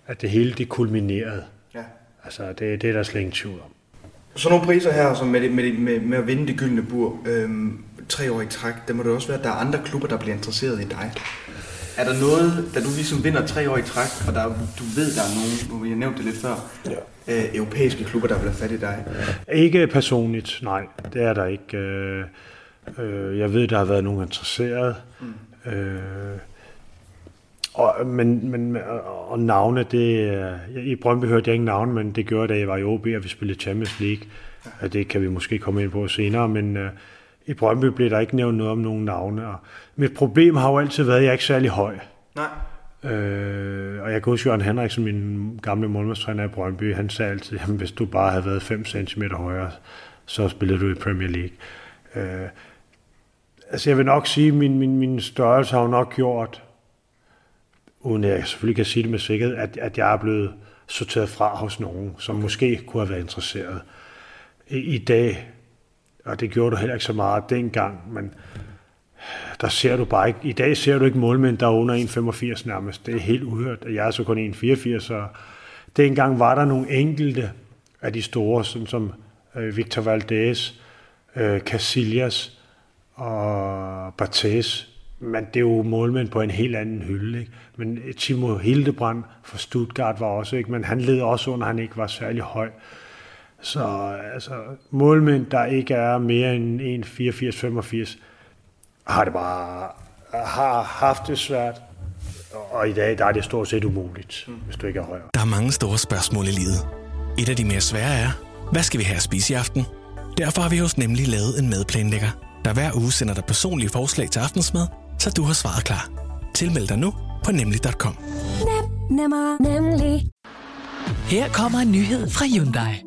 at det hele det kulminerede. Ja. Altså, det, det er der slet ingen tvivl om. Så nogle priser her, som med, med, med, med at vinde det gyldne bur, øhm, tre år i træk, der må det også være, at der er andre klubber, der bliver interesseret i dig. Er der noget, da du ligesom vinder tre år i træk, og der, du ved, der er nogen, nu har nævnt det lidt før, ja. øh, europæiske klubber, der vil have fat i dig? Ikke personligt, nej. Det er der ikke. Øh, øh, jeg ved, der har været nogen interesseret. Mm. Øh, og, men, men, og navne, det I Brøndby hørte jeg ikke navne, men det gjorde, da jeg var i OB, og vi spillede Champions League. Ja. Det kan vi måske komme ind på senere, men øh, i Brøndby blev der ikke nævnt noget om nogen navne. Og mit problem har jo altid været, at jeg er ikke særlig høj. Nej. Øh, og jeg kan huske, Jørgen Henriksen, min gamle målmandstræner i Brøndby, han sagde altid, at hvis du bare havde været 5 cm højere, så spillede du i Premier League. Øh, altså jeg vil nok sige, at min, min, min størrelse har jo nok gjort, uden at jeg selvfølgelig kan sige det med sikkerhed, at, at jeg er blevet sorteret fra hos nogen, som okay. måske kunne have været interesseret. I, I dag og det gjorde du heller ikke så meget dengang, men der ser du bare ikke, i dag ser du ikke målmænd, der er under 1,85 nærmest. Det er helt uhørt, og jeg er så kun 1,84, så dengang var der nogle enkelte af de store, sådan som øh, Victor Valdez, øh, Casillas og Barthez, men det er jo målmænd på en helt anden hylde. Ikke? Men Timo Hildebrand fra Stuttgart var også, ikke? men han led også under, han ikke var særlig høj. Så altså, målmænd, der ikke er mere end 1,84-85, har det bare har haft det svært. Og i dag der er det stort set umuligt, mm. hvis du ikke er højere. Der er mange store spørgsmål i livet. Et af de mere svære er, hvad skal vi have at spise i aften? Derfor har vi hos Nemlig lavet en madplanlægger, der hver uge sender dig personlige forslag til aftensmad, så du har svaret klar. Tilmeld dig nu på nemlig.com. Nem, nemmer, nemlig. Her kommer en nyhed fra Hyundai.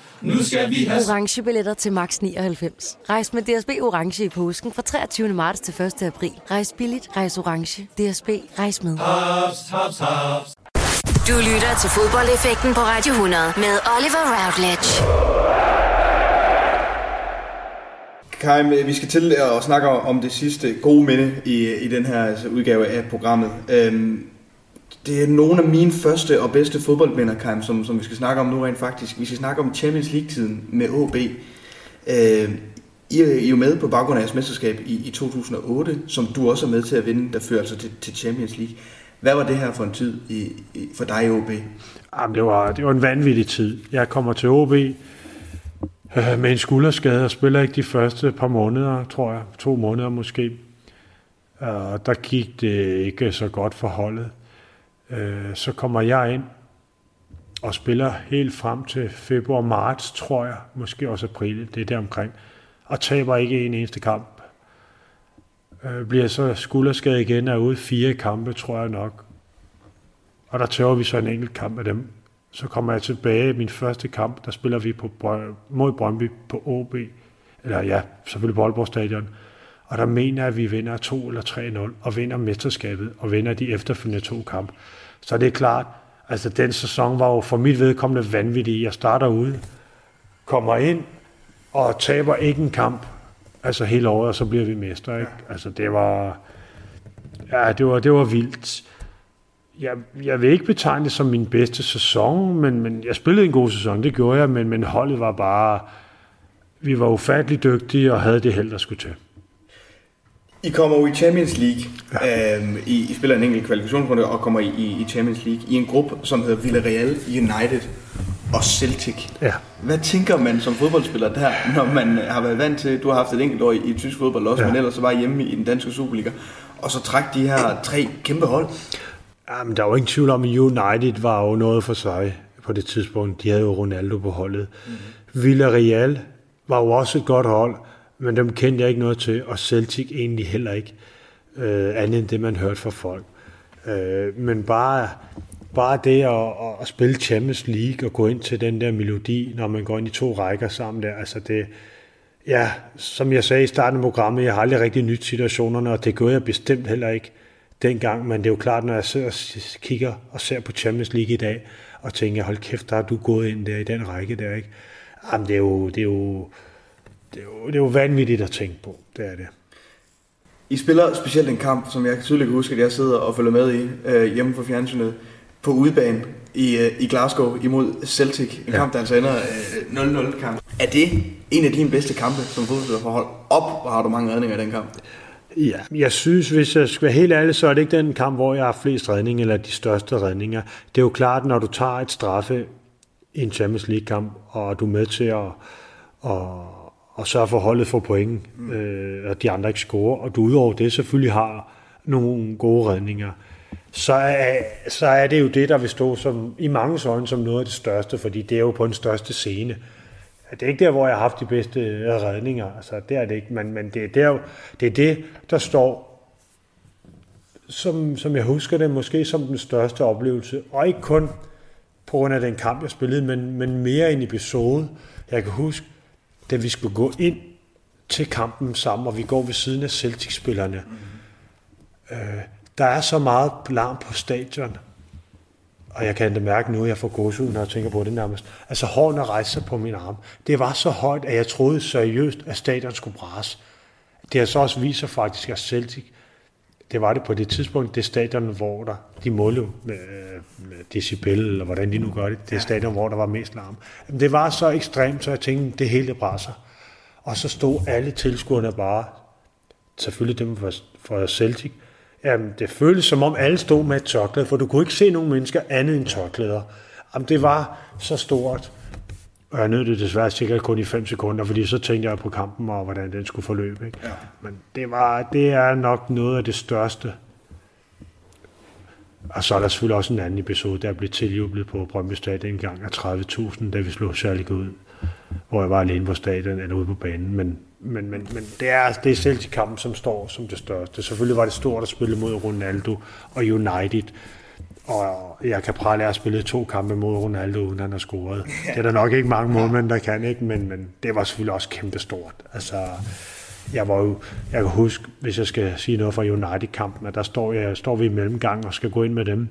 Nu skal vi have... Orange billetter til max 99. Rejs med DSB Orange i påsken fra 23. marts til 1. april. Rejs billigt, rejs orange. DSB, rejs med. Haps, haps, haps. Du lytter til fodboldeffekten på Radio 100 med Oliver Routledge. Karim, vi skal til at snakke om det sidste gode minde i, i den her altså, udgave af programmet. Øhm, det er nogle af mine første og bedste fodboldminder, Karim, som, som vi skal snakke om nu rent faktisk. Vi skal snakke om Champions League-tiden med OB. Øh, I, er, I er jo med på baggrund af jeres mesterskab i, i 2008, som du også er med til at vinde, der fører altså til, til Champions League. Hvad var det her for en tid i, i, for dig i OB? Jamen, det, var, det var en vanvittig tid. Jeg kommer til OB øh, med en skulderskade og spiller ikke de første par måneder, tror jeg. To måneder måske. Og der gik det ikke så godt for holdet øh, så kommer jeg ind og spiller helt frem til februar-marts, tror jeg. Måske også april, det er der omkring. Og taber ikke en eneste kamp øh, bliver så skulderskadet igen og er ude fire kampe, tror jeg nok. Og der tør vi så en enkelt kamp af dem. Så kommer jeg tilbage i min første kamp, der spiller vi på, mod Brøndby på OB, eller ja, selvfølgelig på Aalborg Stadion. Og der mener jeg, at vi vinder 2 eller 3-0, og vinder mesterskabet, og vinder de efterfølgende to kampe. Så det er klart, altså den sæson var jo for mit vedkommende vanvittig. Jeg starter ude, kommer ind, og taber ikke en kamp, altså hele året, og så bliver vi mester. Ikke? Ja. Altså det var, ja, det var, det var vildt. Jeg, jeg vil ikke betegne det som min bedste sæson, men, men jeg spillede en god sæson, det gjorde jeg, men, men holdet var bare, vi var ufattelig dygtige og havde det held, der skulle til. I kommer jo i Champions League. Ja. Øhm, I, I spiller en enkelt kvalifikationsrunde og kommer i, i Champions League i en gruppe, som hedder Villarreal United og Celtic. Ja. Hvad tænker man som fodboldspiller der, når man har været vant til, du har haft et enkelt år i, i tysk fodbold også, ja. men ellers så var hjemme i den danske Superliga, og så træk de her tre kæmpe hold? Jamen, der var ingen tvivl om, at United var jo noget for sig på det tidspunkt. De havde jo Ronaldo på holdet. Mm. Villarreal var jo også et godt hold, men dem kendte jeg ikke noget til, og Celtic egentlig heller ikke, øh, andet end det, man hørte fra folk. Øh, men bare bare det at, at spille Champions League og gå ind til den der melodi, når man går ind i to rækker sammen der, altså det, ja, som jeg sagde i starten af programmet, jeg har aldrig rigtig nyt situationerne, og det gør jeg bestemt heller ikke dengang, men det er jo klart, når jeg sidder og kigger og ser på Champions League i dag, og tænker, hold kæft, der har du gået ind der i den række der, ikke? Jamen, det er jo, det er jo, det er jo, det er jo vanvittigt at tænke på, det er det. I spiller specielt en kamp, som jeg tydeligt kan huske, at jeg sidder og følger med i øh, hjemme på fjernsynet på udebane i, øh, i Glasgow imod Celtic. En ja. kamp, der altså ender øh, 0-0 kamp. Er det en af dine bedste kampe som fodboldspiller for hold op, og har du mange redninger i den kamp? Ja, jeg synes, hvis jeg skal være helt ærlig, så er det ikke den kamp, hvor jeg har flest redninger, eller de største redninger. Det er jo klart, når du tager et straffe i en Champions League-kamp, og du er med til at, at, at sørge for holdet for point, mm. øh, og de andre ikke scorer, og du udover det selvfølgelig har nogle gode redninger, så er, så er det jo det, der vil stå som, i mange øjne som noget af det største, fordi det er jo på den største scene. Det er ikke der, hvor jeg har haft de bedste redninger, altså det er det ikke, men, men det, er der, det er det, der står som, som jeg husker det, måske som den største oplevelse. Og ikke kun på grund af den kamp, jeg spillede, men, men mere en episode. Jeg kan huske, da vi skulle gå ind til kampen sammen, og vi går ved siden af Celtic-spillerne. Mm. Øh, der er så meget larm på stadion, og jeg kan endda mærke nu, at jeg får gåsehud, når jeg tænker på det nærmest. Altså hårene rejser på min arm. Det var så højt, at jeg troede seriøst, at stadion skulle brase. Det har så også vist sig faktisk, at Celtic, det var det på det tidspunkt, det stadion, hvor der, de målte med, med decibel, eller hvordan de nu gør det, det er stadion, hvor der var mest larm. Det var så ekstremt, så jeg tænkte, det hele brasser. Og så stod alle tilskuerne bare, selvfølgelig dem for, for Celtic, Jamen, det føltes som om alle stod med et tørklæde, for du kunne ikke se nogen mennesker andet end tørklæder. Jamen, det var så stort. Og jeg nød det desværre sikkert kun i 5 sekunder, fordi så tænkte jeg på kampen og hvordan den skulle forløbe. Ikke? Ja. Men det, var, det er nok noget af det største. Og så er der selvfølgelig også en anden episode, der blev tiljublet på Brøndby Stadion en gang af 30.000, da vi slog særligt ud, hvor jeg var alene på stadion eller ude på banen. Men men, men, men det er, det er Celtic-kampen, som står som det største. Selvfølgelig var det stort at spille mod Ronaldo og United. Og jeg kan prale, at spille spillet to kampe mod Ronaldo, uden han har scoret. Det er der nok ikke mange målmænd, der kan, ikke? Men, men det var selvfølgelig også kæmpestort. Altså, jeg var jo, jeg kan huske, hvis jeg skal sige noget fra United-kampen, at der står, jeg, står vi i mellemgang og skal gå ind med dem.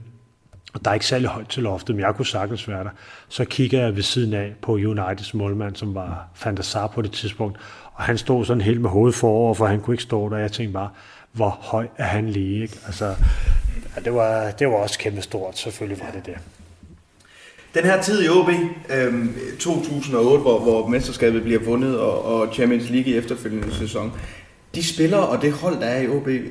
Og der er ikke særlig højt til loftet, men jeg kunne sagtens være der. Så kigger jeg ved siden af på Uniteds målmand, som var Fantasar på det tidspunkt, og han stod sådan helt med hovedet forover, for han kunne ikke stå der. Jeg tænkte bare, hvor høj er han lige? Ikke? Altså, ja, det, var, det var også kæmpe stort, selvfølgelig var det det. Den her tid i OB, øh, 2008, hvor, hvor mesterskabet bliver vundet, og, og Champions League i efterfølgende sæson, de spillere og det hold, der er i OB, øh,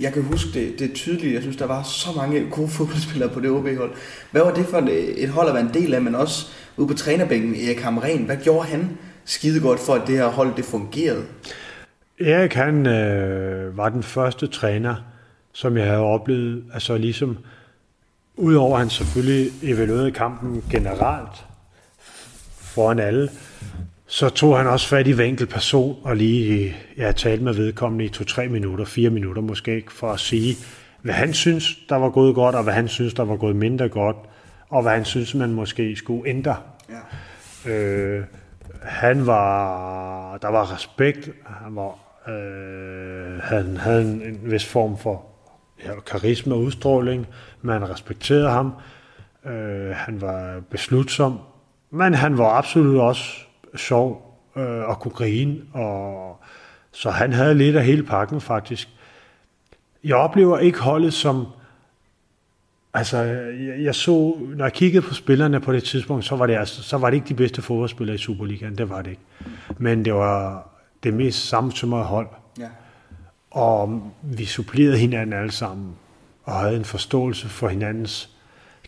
jeg kan huske det, det tydeligt, jeg synes, der var så mange gode fodboldspillere på det OB-hold. Hvad var det for øh, et hold at være en del af, men også ude på trænerbænken, Erik Hamren, hvad gjorde han skide godt for, at det her hold det fungerede? Erik han øh, var den første træner, som jeg havde oplevet, altså ligesom, udover han selvfølgelig evaluerede kampen generelt foran alle, så tog han også fat i hver enkelt person og lige ja, talte med vedkommende i to-tre minutter, fire minutter måske, for at sige, hvad han synes, der var gået godt, og hvad han synes, der var gået mindre godt, og hvad han synes, man måske skulle ændre. Ja. Øh, han var, der var respekt, han var, øh, han havde en, en vis form for ja, karisma og udstråling, man respekterede ham, øh, han var beslutsom, men han var absolut også sjov øh, og kunne grine, og, så han havde lidt af hele pakken faktisk. Jeg oplever ikke holdet som, Altså, jeg, jeg så, når jeg kiggede på spillerne på det tidspunkt, så var det, altså, så var det ikke de bedste fodboldspillere i Superligaen, det var det ikke. Men det var det mest sammensumrede hold. Ja. Og vi supplerede hinanden alle sammen, og havde en forståelse for hinandens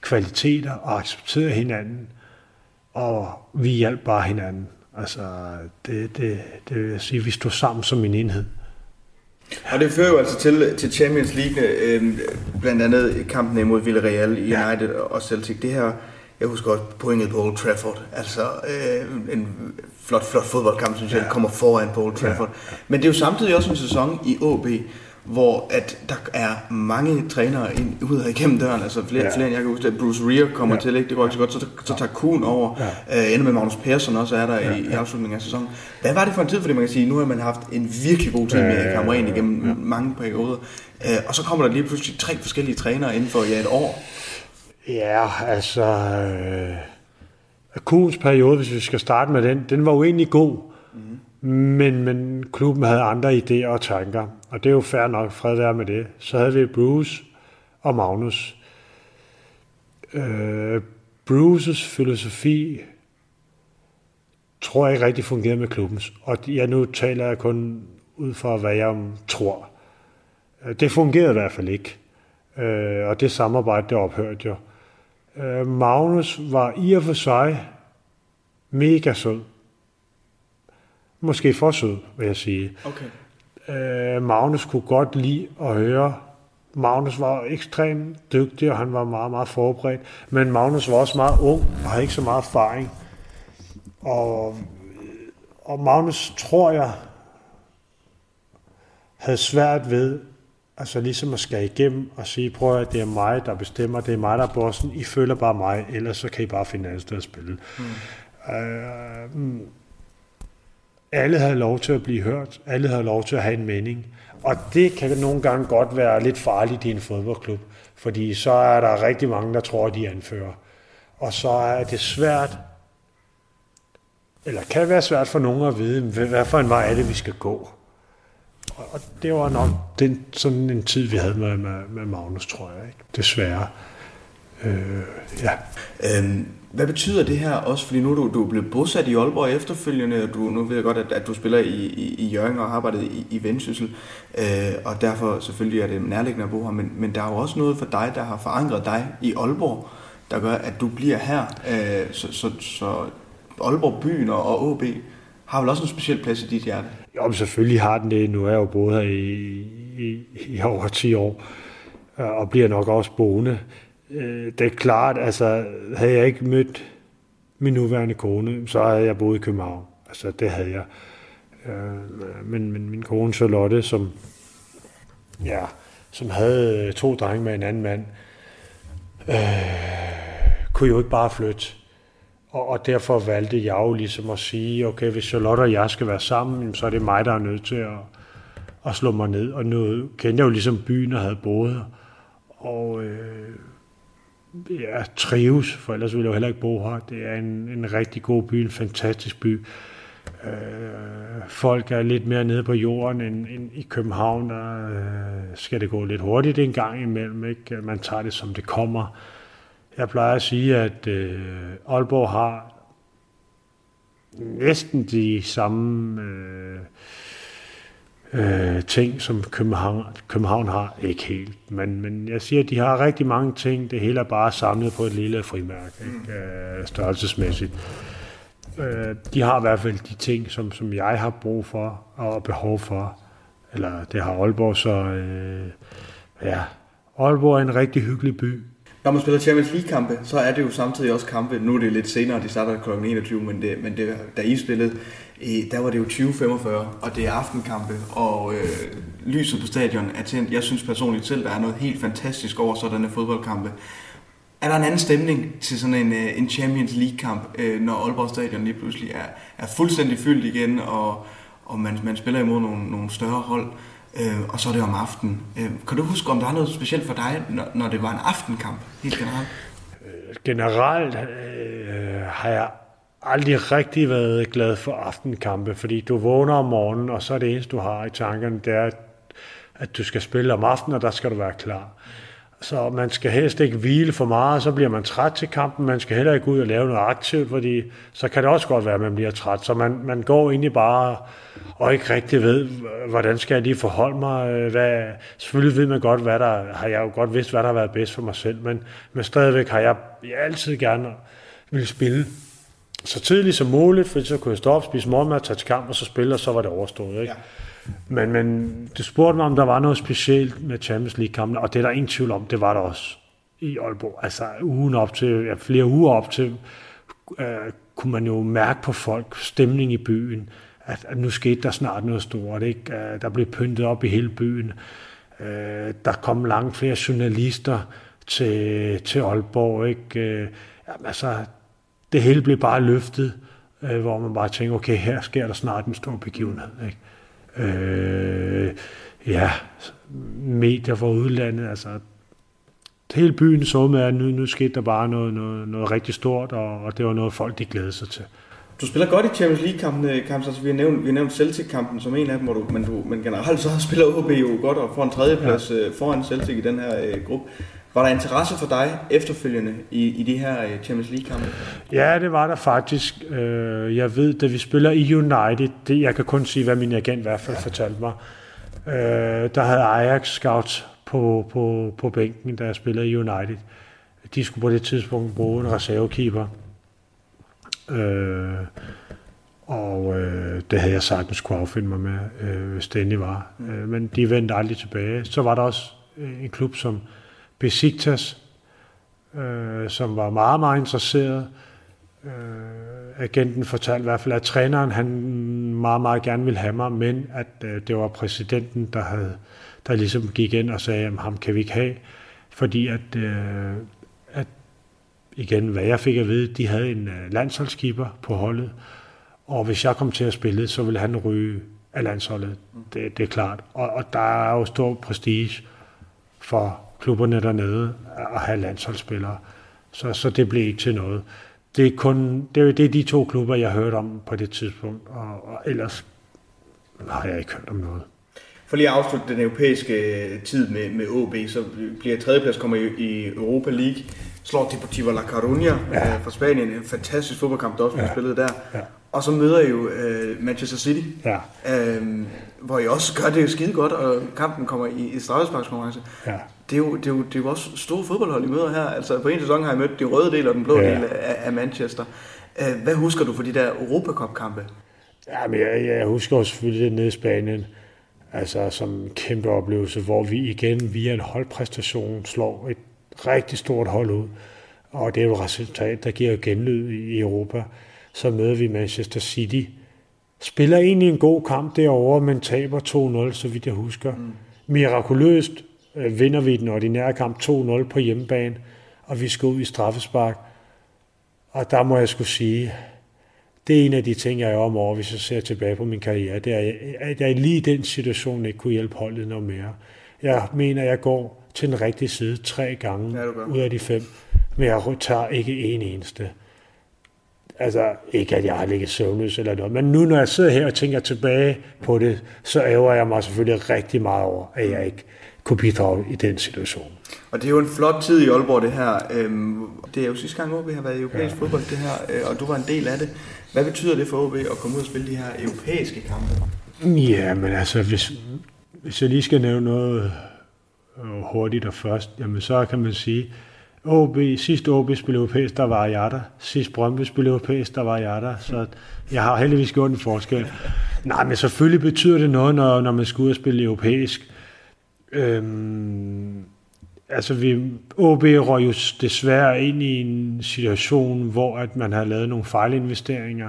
kvaliteter, og accepterede hinanden, og vi hjalp bare hinanden. Altså, det, det, det vil jeg sige, vi stod sammen som en enhed. Og det fører jo altså til, til Champions League, øh, blandt andet kampen imod Villarreal, United ja. og Celtic. Det her, jeg husker godt pointet på Old Trafford. Altså øh, en flot, flot fodboldkamp, synes jeg, ja. kommer foran på Old Trafford. Ja. Men det er jo samtidig også en sæson i OB, hvor at der er mange trænere ind, ud af igennem døren, altså flere, ja. flere end jeg kan huske, at Bruce Rear kommer ja. til, ikke? det går ikke så godt, så, så tager Kuhn over, ja. øh, ender med Magnus Persson også er der ja. i, i afslutningen af sæsonen. Hvad var det for en tid, fordi man kan sige, nu har man haft en virkelig god tid med ja, Cameron igennem ja. mange perioder, øh, og så kommer der lige pludselig tre forskellige trænere inden for ja, et år. Ja, altså, øh, Kuhns periode, hvis vi skal starte med den, den var jo egentlig god, mm men, men klubben havde andre idéer og tanker. Og det er jo fair nok, fred være med det. Så havde vi Bruce og Magnus. Øh, Bruces filosofi tror jeg ikke rigtig fungerede med klubbens. Og jeg nu taler jeg kun ud fra, hvad jeg tror. Øh, det fungerede i hvert fald ikke. Øh, og det samarbejde, det ophørte jo. Øh, Magnus var i og for sig mega sød. Måske for sød, vil jeg sige. Okay øh, Magnus kunne godt lide at høre. Magnus var ekstremt dygtig, og han var meget, meget forberedt. Men Magnus var også meget ung og havde ikke så meget erfaring. Og, og Magnus, tror jeg, havde svært ved Altså ligesom at skal igennem og sige, prøv at det er mig, der bestemmer, det er mig, der er bossen, I følger bare mig, ellers så kan I bare finde et andet sted at spille. Mm. Uh, alle havde lov til at blive hørt, alle havde lov til at have en mening, og det kan nogle gange godt være lidt farligt i en fodboldklub, fordi så er der rigtig mange, der tror, at de anfører. Og så er det svært, eller kan være svært for nogen at vide, hvad for en vej er det, vi skal gå. Og det var nok den, sådan en tid, vi havde med, med, med Magnus, tror jeg. Ikke? Desværre. Øh, ja. Øhm, hvad betyder det her også? Fordi nu er du, du er blevet bosat i Aalborg efterfølgende, og du, nu ved jeg godt, at, at du spiller i, i, i Jørgen og har arbejdet i, i Vendsyssel, øh, og derfor selvfølgelig er det nærliggende at bo her, men, men der er jo også noget for dig, der har forankret dig i Aalborg, der gør, at du bliver her. Øh, så, så, så Aalborg byen og, og har vel også en speciel plads i dit hjerte? Jo, selvfølgelig har den det. Nu er jeg jo boet her i, i, i over 10 år, øh, og bliver nok også boende. Øh, det er klart, altså havde jeg ikke mødt min nuværende kone, så havde jeg boet i København. Altså det havde jeg. Øh, men, men min kone Charlotte, som, ja, som havde øh, to drenge med en anden mand, øh, kunne jo ikke bare flytte. Og, og derfor valgte jeg jo ligesom at sige, okay, hvis Charlotte og jeg skal være sammen, så er det mig, der er nødt til at, at slå mig ned. Og nu kendte jeg jo ligesom byen og havde boet Og øh, ja, trives, for ellers ville jeg jo heller ikke bo her. Det er en, en rigtig god by, en fantastisk by. Øh, folk er lidt mere nede på jorden end, end i København. Der øh, skal det gå lidt hurtigt en gang imellem. Ikke? Man tager det, som det kommer. Jeg plejer at sige, at øh, Aalborg har næsten de samme øh, øh, ting, som København, København har. Ikke helt, men, men jeg siger, at de har rigtig mange ting. Det hele er bare samlet på et lille frimærke, ikke? Øh, størrelsesmæssigt. Øh, de har i hvert fald de ting, som, som jeg har brug for og behov for. Eller det har Aalborg, så øh, ja, Aalborg er en rigtig hyggelig by. Når man spiller Champions League-kampe, så er det jo samtidig også kampe. Nu er det lidt senere, de starter kl. 21, men, det, men det, da I spillede, der var det jo 20.45, og det er aftenkampe, og øh, lyset på stadion er tændt. Jeg synes personligt selv, der er noget helt fantastisk over sådanne fodboldkampe. Er der en anden stemning til sådan en, øh, en Champions League-kamp, øh, når Aalborg Stadion lige pludselig er, er fuldstændig fyldt igen, og, og man, man spiller imod nogle, nogle større hold? øh, og så er det om aftenen. Øh, kan du huske, om der er noget specielt for dig, når, når det var en aftenkamp, helt generelt? Øh, generelt øh, har jeg aldrig rigtig været glad for aftenkampe, fordi du vågner om morgenen, og så er det eneste, du har i tankerne, det er, at du skal spille om aftenen, og der skal du være klar. Så man skal helst ikke hvile for meget, så bliver man træt til kampen. Man skal heller ikke ud og lave noget aktivt, fordi så kan det også godt være, at man bliver træt. Så man, man går egentlig bare og ikke rigtig ved, hvordan skal jeg lige forholde mig. Hvad, selvfølgelig ved man godt, hvad der har jeg jo godt vidst, hvad der har været bedst for mig selv, men, men stadigvæk har jeg, jeg altid gerne vil spille så tidligt som muligt, for så kunne jeg stoppe, spise morgenmad, tage til kamp og så spille, og så var det overstået. Ikke? Ja. Men, men du spurgte mig, om der var noget specielt med Champions League-kampene, og det er der ingen tvivl om, det var der også i Aalborg. Altså ugen op til, ja, flere uger op til, øh, kunne man jo mærke på folk, stemning i byen, at, at nu skete der snart noget stort. Ikke? Øh, der blev pyntet op i hele byen. Øh, der kom langt flere journalister til, til Aalborg. Ikke? Øh, jamen, altså, det hele blev bare løftet, øh, hvor man bare tænker, okay, her sker der snart en stor begivenhed. Ikke? øh, ja, medier fra udlandet, altså hele byen så med, at nu, nu skete der bare noget, noget, noget rigtig stort, og, og det var noget, folk de glædede sig til. Du spiller godt i Champions League-kampen, altså vi har nævnt, vi har nævnt Celtic-kampen som en af dem, du, men, du, men generelt så spiller OB jo godt og får en tredjeplads ja. Øh, foran Celtic i den her øh, gruppe. Var der interesse for dig efterfølgende i, i de her øh, Champions League-kampe? Ja, det var der faktisk. Øh, jeg ved, da vi spiller i United, det, jeg kan kun sige, hvad min agent i hvert fald fortalte mig, øh, der havde Ajax scouts på, på, på bænken, da jeg spillede i United. De skulle på det tidspunkt bruge en reservekeeper. Øh, og øh, det havde jeg sagtens kunne affinde mig med, øh, hvis det endelig var. Mm. Øh, men de vendte aldrig tilbage. Så var der også en klub som Besiktas, øh, som var meget, meget interesseret. Øh, agenten fortalte i hvert fald, at træneren han meget, meget gerne ville have mig, men at øh, det var præsidenten, der havde der ligesom gik ind og sagde, at ham kan vi ikke have, fordi at, øh, at igen, hvad jeg fik at vide, de havde en øh, landsholdskeeper på holdet, og hvis jeg kom til at spille, så ville han ryge af landsholdet. Det, det er klart. Og, og der er jo stor prestige for klubberne dernede at have landsholdsspillere. Så, så det blev ikke til noget. Det er, kun, det, er, det er de to klubber, jeg har hørt om på det tidspunkt, og, og ellers har jeg ikke hørt om noget. For lige at afslutte den europæiske tid med, med OB, så bliver tredjeplads kommer i, i Europa League, slår Deportivo La Coruña ja. øh, fra Spanien, en fantastisk fodboldkamp, der også bliver ja. spillet der. Ja. Og så møder I jo øh, Manchester City, ja. øh, hvor I også gør det jo skide godt, og kampen kommer i, i straffesparkskonkurrence. Ja. Det, er jo, det, er jo, det er jo også store fodboldhold, I møder her. Altså på en sæson har I mødt de røde del og den blå ja. del af, af Manchester. Øh, hvad husker du for de der Europacup-kampe? Ja, men jeg, jeg husker også selvfølgelig det nede i Spanien, altså som en kæmpe oplevelse, hvor vi igen via en holdpræstation slår et rigtig stort hold ud. Og det er jo et resultat, der giver genlyd i Europa så møder vi Manchester City. Spiller egentlig en god kamp derovre, men taber 2-0, så vidt jeg husker. Mm. Mirakuløst øh, vinder vi den ordinære kamp 2-0 på hjemmebane, og vi skal ud i straffespark. Og der må jeg skulle sige, det er en af de ting, jeg er om over, hvis jeg ser tilbage på min karriere, det er, at jeg lige i den situation ikke kunne hjælpe holdet noget mere. Jeg mener, jeg går til den rigtige side tre gange ja, ud af de fem, men jeg tager ikke en eneste. Altså, ikke at jeg har ligget søvnløs eller noget, men nu når jeg sidder her og tænker tilbage på det, så ærger jeg mig selvfølgelig rigtig meget over, at jeg ikke kunne bidrage i den situation. Og det er jo en flot tid i Aalborg, det her. Øhm, det er jo sidste gang, vi har været i europæisk ja. fodbold, det her, øh, og du var en del af det. Hvad betyder det for OB at komme ud og spille de her europæiske kampe? Ja, men altså, hvis, hvis jeg lige skal nævne noget øh, hurtigt og først, jamen så kan man sige, OB, sidst OB spillede europæisk, der var jeg der. Sidst Brøndby spillede europæisk, der var jeg der. Så jeg har heldigvis gjort en forskel. Nej, men selvfølgelig betyder det noget, når, når man skal ud og spille europæisk. Øhm, altså, vi, OB røg jo desværre ind i en situation, hvor at man har lavet nogle fejlinvesteringer,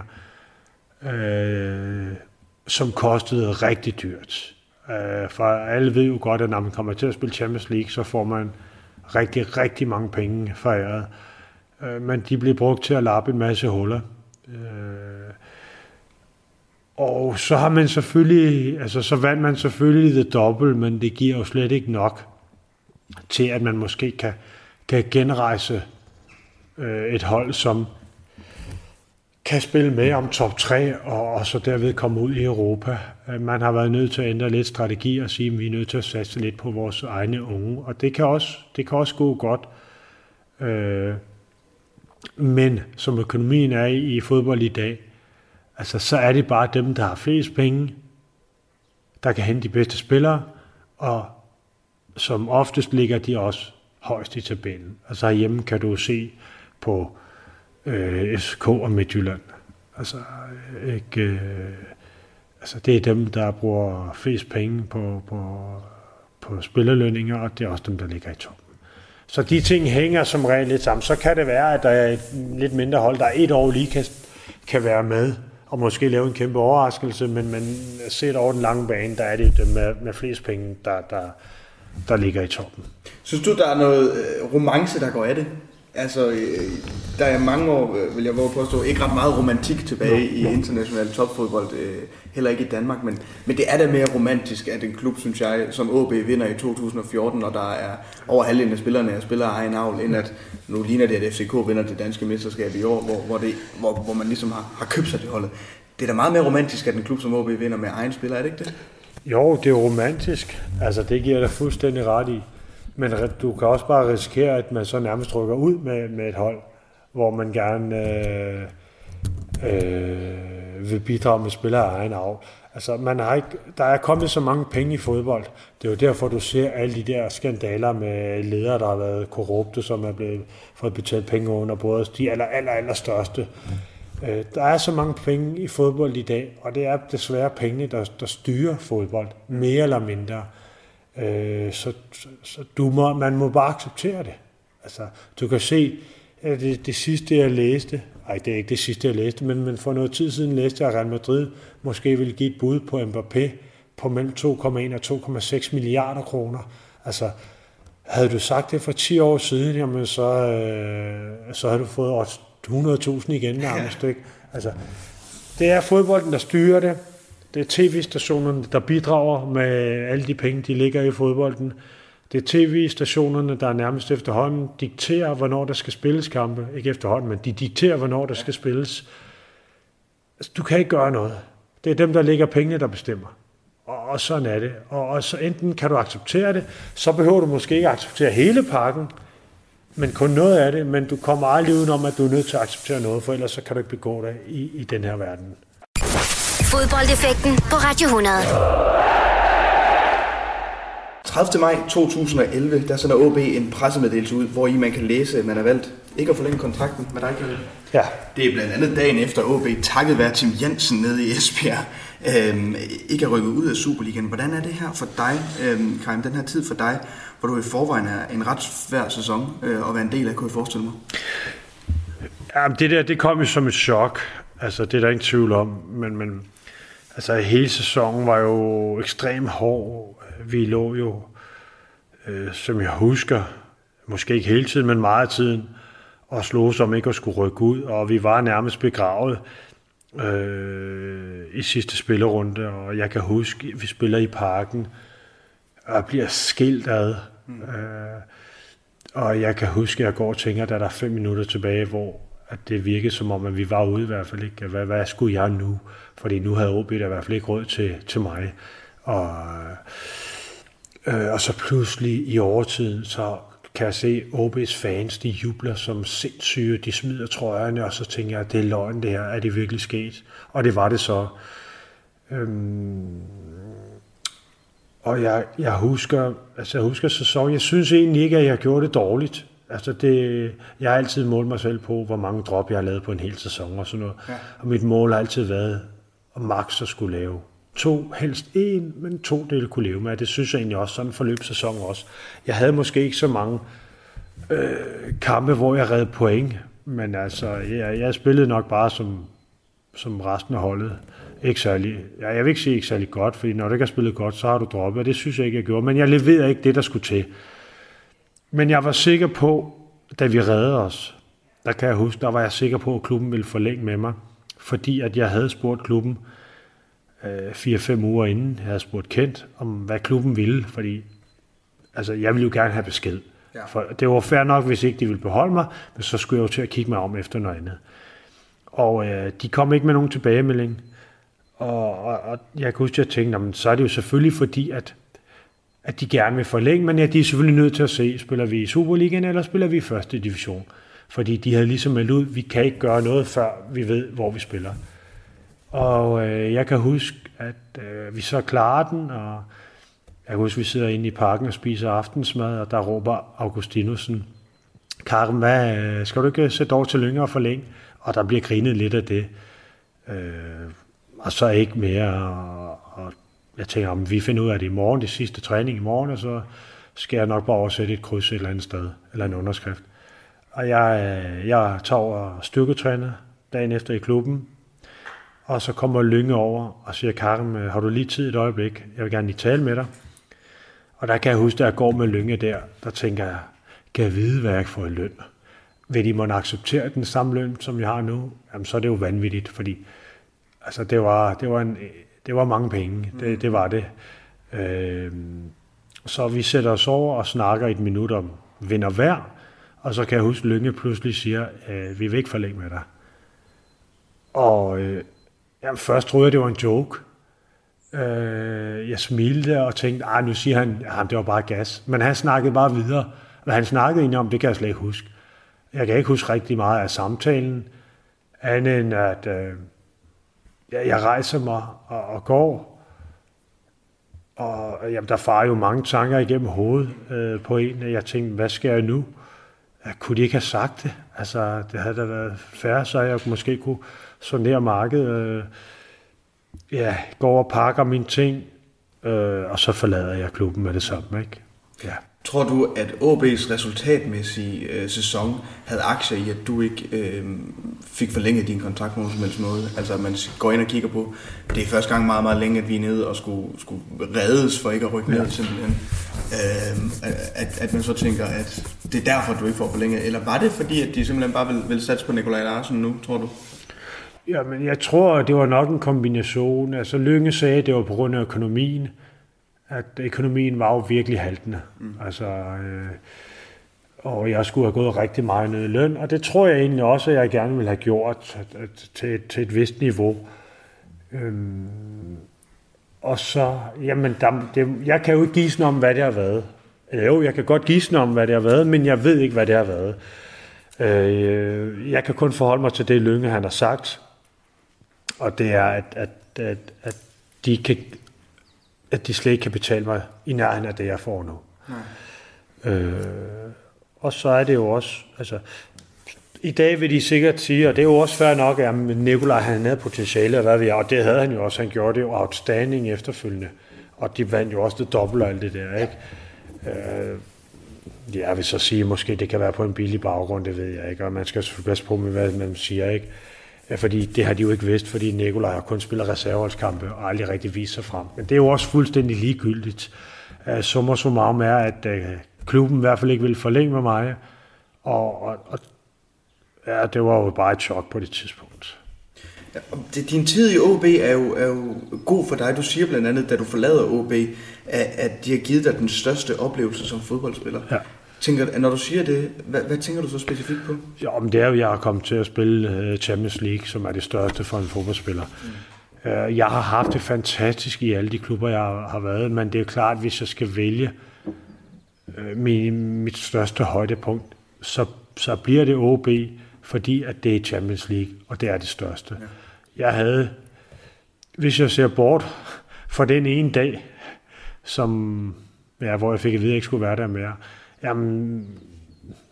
øh, som kostede rigtig dyrt. Øh, for alle ved jo godt, at når man kommer til at spille Champions League, så får man rigtig, rigtig mange penge foræret. Øh, men de blev brugt til at lappe en masse huller. Øh, og så har man selvfølgelig, altså så vandt man selvfølgelig det dobbelt, men det giver jo slet ikke nok til, at man måske kan, kan genrejse øh, et hold, som kan spille med om top 3, og, og så derved komme ud i Europa. Øh, man har været nødt til at ændre lidt strategi og sige, at vi er nødt til at satse lidt på vores egne unge, og det kan også, det kan også gå godt. Øh, men som økonomien er i, i fodbold i dag, altså, så er det bare dem, der har flest penge, der kan hente de bedste spillere, og som oftest ligger de også højst i tabellen. Altså hjemme kan du se på øh, SK og Midtjylland. Altså, ikke, øh, altså, det er dem, der bruger flest penge på, på, på spillerlønninger, og det er også dem, der ligger i toppen. Så de ting hænger som regel lidt sammen. Så kan det være, at der er et lidt mindre hold, der et år lige kan, kan være med, og måske lave en kæmpe overraskelse, men, men set over den lange bane, der er det dem med, med flest penge, der, der, der ligger i toppen. Synes du, der er noget øh, romance, der går af det? Altså, øh, der er mange år, øh, vil jeg våge påstå, ikke ret meget romantik tilbage no, i international topfodbold, heller ikke i Danmark, men, men det er da mere romantisk, at en klub, synes jeg, som OB vinder i 2014, når der er over halvdelen af spillerne er spiller egen avl, end at nu ligner det, at FCK vinder det danske mesterskab i år, hvor, hvor, det, hvor, hvor man ligesom har, har købt sig det holdet. Det er da meget mere romantisk, at en klub som OB vinder med egen spiller, er det ikke det? Jo, det er romantisk. Altså, det giver jeg fuldstændig ret i. Men du kan også bare risikere, at man så nærmest rykker ud med, med et hold, hvor man gerne øh, øh, vil bidrage med spillere af egen arv. Altså, man har ikke, der er kommet så mange penge i fodbold. Det er jo derfor, du ser alle de der skandaler med ledere, der har været korrupte, som er blevet fået betalt penge under både de aller, aller, aller største. Øh, der er så mange penge i fodbold i dag, og det er desværre pengene, der, der styrer fodbold, mere eller mindre. Øh, så, så, så du må, man må bare acceptere det. Altså, du kan se, at det, det sidste, jeg læste, nej, det er ikke det sidste, jeg læste, men, men for noget tid siden læste jeg, at Real Madrid måske ville give et bud på Mbappé på mellem 2,1 og 2,6 milliarder kroner. Altså, havde du sagt det for 10 år siden, jamen så, øh, så havde du fået 100.000 igen nærmest. Ikke? Altså, det er fodbolden, der styrer det. Det er tv-stationerne, der bidrager med alle de penge, de ligger i fodbolden. Det er tv-stationerne, der nærmest efterhånden dikterer, hvornår der skal spilles kampe. Ikke efterhånden, men de dikterer, hvornår der skal spilles. Altså, du kan ikke gøre noget. Det er dem, der ligger pengene, der bestemmer. Og, og sådan er det. Og, og så enten kan du acceptere det, så behøver du måske ikke acceptere hele pakken, men kun noget af det, men du kommer aldrig udenom, at du er nødt til at acceptere noget, for ellers så kan du ikke begå dig i, i den her verden. Fodboldeffekten på Radio 100. 30. maj 2011, der sender OB en pressemeddelelse ud, hvor i man kan læse, at man har valgt ikke at forlænge kontrakten med dig, Kjell. Ja. Det er blandt andet dagen efter OB, takket være Tim Jensen nede i Esbjerg, øhm, ikke er rykket ud af Superligaen. Hvordan er det her for dig, øhm, Karim, den her tid for dig, hvor du i forvejen er en ret svær sæson øh, at være en del af, kunne jeg forestille mig? Ja, det der, det kom jo som et chok. Altså, det er der ingen tvivl om. Men, men altså, hele sæsonen var jo ekstremt hård. Vi lå jo, øh, som jeg husker, måske ikke hele tiden, men meget af tiden, og slog som ikke at skulle rykke ud, og vi var nærmest begravet øh, i sidste spillerunde, og jeg kan huske, vi spiller i parken, og bliver skilt ad. Mm. Øh, og jeg kan huske, at jeg går og tænker, da der er fem minutter tilbage, hvor at det virkede som om, at vi var ude i hvert fald ikke. Hvad, hvad skulle jeg nu? Fordi nu havde OB i hvert fald ikke råd til, til mig. Og, øh, og så pludselig i overtiden, så kan jeg se OB's fans, de jubler som sindssyge, de smider trøjerne, og så tænker jeg, det er løgn det her, er det virkelig sket? Og det var det så. Øhm, og jeg, jeg husker, altså jeg husker sæsonen, jeg synes egentlig ikke, at jeg gjorde det dårligt. Altså det, jeg har altid målt mig selv på, hvor mange drop jeg har lavet på en hel sæson og sådan noget. Ja. Og mit mål har altid været, at max at skulle lave to, helst en, men to dele kunne leve med. Det synes jeg egentlig også, sådan forløb sæsonen også. Jeg havde måske ikke så mange øh, kampe, hvor jeg redde point, men altså, jeg, jeg spillede nok bare som, som resten af holdet. Ikke særlig, ja, jeg vil ikke sige ikke særlig godt, fordi når du ikke har spillet godt, så har du droppet, og det synes jeg ikke, jeg gjorde. Men jeg leverede ikke det, der skulle til. Men jeg var sikker på, da vi reddede os, der kan jeg huske, der var jeg sikker på, at klubben ville forlænge med mig, fordi at jeg havde spurgt klubben, øh, uger inden, jeg havde spurgt Kent, om hvad klubben ville, fordi altså, jeg ville jo gerne have besked. Ja. For det var fair nok, hvis ikke de ville beholde mig, men så skulle jeg jo til at kigge mig om efter noget andet. Og øh, de kom ikke med nogen tilbagemelding. Og, og, og jeg kan huske, at jeg tænkte, jamen, så er det jo selvfølgelig fordi, at, at de gerne vil forlænge, men ja, de er selvfølgelig nødt til at se, spiller vi i Superligaen, eller spiller vi i første division. Fordi de havde ligesom meldt ud, vi kan ikke gøre noget, før vi ved, hvor vi spiller. Og øh, jeg kan huske, at øh, vi så klarer den, og jeg kan huske, at vi sidder inde i parken og spiser aftensmad, og der råber Augustinusen, Karen, hvad, øh, skal du ikke sætte over til Lyngge og forlænge? Og der bliver grinet lidt af det. Øh, og så ikke mere. Og, og jeg tænker, om vi finder ud af det i morgen, det sidste træning i morgen, og så skal jeg nok bare oversætte et kryds et eller andet sted, eller en underskrift. Og jeg, øh, jeg tager over styrketræner dagen efter i klubben, og så kommer Lynge over og siger, Karim, har du lige tid et øjeblik? Jeg vil gerne lige tale med dig. Og der kan jeg huske, at jeg går med Lynge der, der tænker jeg, kan jeg vide, hvad jeg får i løn? Vil de måtte acceptere den samme løn, som jeg har nu? Jamen, så er det jo vanvittigt, fordi altså, det, var, det, var en, det var mange penge. Det, det var det. Øh, så vi sætter os over og snakker et minut om vind og vejr, og så kan jeg huske, at Lynge pludselig siger, øh, vi vil ikke forlænge med dig. Og øh, Jamen, først troede jeg, det var en joke. Øh, jeg smilte og tænkte, ah, nu siger han, at det var bare gas. Men han snakkede bare videre. Hvad han snakkede egentlig om, det kan jeg slet ikke huske. Jeg kan ikke huske rigtig meget af samtalen, andet end at øh, jeg rejser mig og, og går. Og jamen, der farer jo mange tanker igennem hovedet øh, på en. Jeg tænkte, hvad skal jeg nu? Jeg kunne de ikke have sagt det? Altså, det havde da været færre, så jeg måske kunne sondere markedet. Øh, ja, går og pakker mine ting, øh, og så forlader jeg klubben med det samme. Ikke? Ja. Tror du, at OB's resultatmæssige øh, sæson havde aktier i, at du ikke øh, fik forlænget din kontrakt på nogen som helst måde? Altså, at man går ind og kigger på, det er første gang meget, meget længe, at vi er nede og skulle, skulle reddes for ikke at rykke ned, Ja. simpelthen. Øh, at, at man så tænker, at det er derfor, du ikke får forlænget. Eller var det fordi, at de simpelthen bare vil, vil satse på Nikolaj Larsen nu, tror du? Ja, men jeg tror, det var nok en kombination. Altså Lønge sagde, at det var på grund af økonomien. At økonomien var jo virkelig haltende. Mm. Altså, øh, og jeg skulle have gået rigtig meget ned i løn, og det tror jeg egentlig også, at jeg gerne ville have gjort at, at, til, til et vist niveau. Øhm, og så, jamen, der, det, jeg kan jo ikke gisne om, hvad det har været. Eller jo, jeg kan godt gisne om, hvad det har været, men jeg ved ikke, hvad det har været. Øh, jeg kan kun forholde mig til det, Lønge han har sagt, og det er, at, at, at, at, de, kan, at de slet ikke kan betale mig i nærheden af det, jeg får nu. Nej. Øh, og så er det jo også, altså, i dag vil de sikkert sige, og det er jo også fair nok, at Nikolaj han havde potentiale, og hvad vi er, og det havde han jo også, han gjorde det jo outstanding efterfølgende, og de vandt jo også det dobbelt og alt det der, ikke? Øh, jeg vil så sige, måske det kan være på en billig baggrund, det ved jeg ikke, og man skal selvfølgelig passe på med, hvad man siger, ikke? Ja, fordi det har de jo ikke vidst, fordi Nikolaj har kun spillet reserveholdskampe og aldrig rigtig vist sig frem. Men det er jo også fuldstændig ligegyldigt. Uh, summa summarum er, at uh, klubben i hvert fald ikke ville forlænge med mig, og, og, og ja, det var jo bare et chok på det tidspunkt. Ja, Din tid i OB er jo, er jo god for dig. Du siger blandt andet, da du forlader OB, at, at de har givet dig den største oplevelse som fodboldspiller. Ja. Tænker, når du siger det, hvad, hvad tænker du så specifikt på? Ja, men det er jo, jeg har kommet til at spille øh, Champions League, som er det største for en fodboldspiller. Mm. Jeg har haft det fantastisk i alle de klubber, jeg har været, men det er klart, at hvis jeg skal vælge øh, mit største højdepunkt, så, så bliver det OB, fordi at det er Champions League, og det er det største. Ja. Jeg havde, hvis jeg ser bort for den ene dag, som, ja, hvor jeg fik at vide, at jeg ikke skulle være der mere, jamen,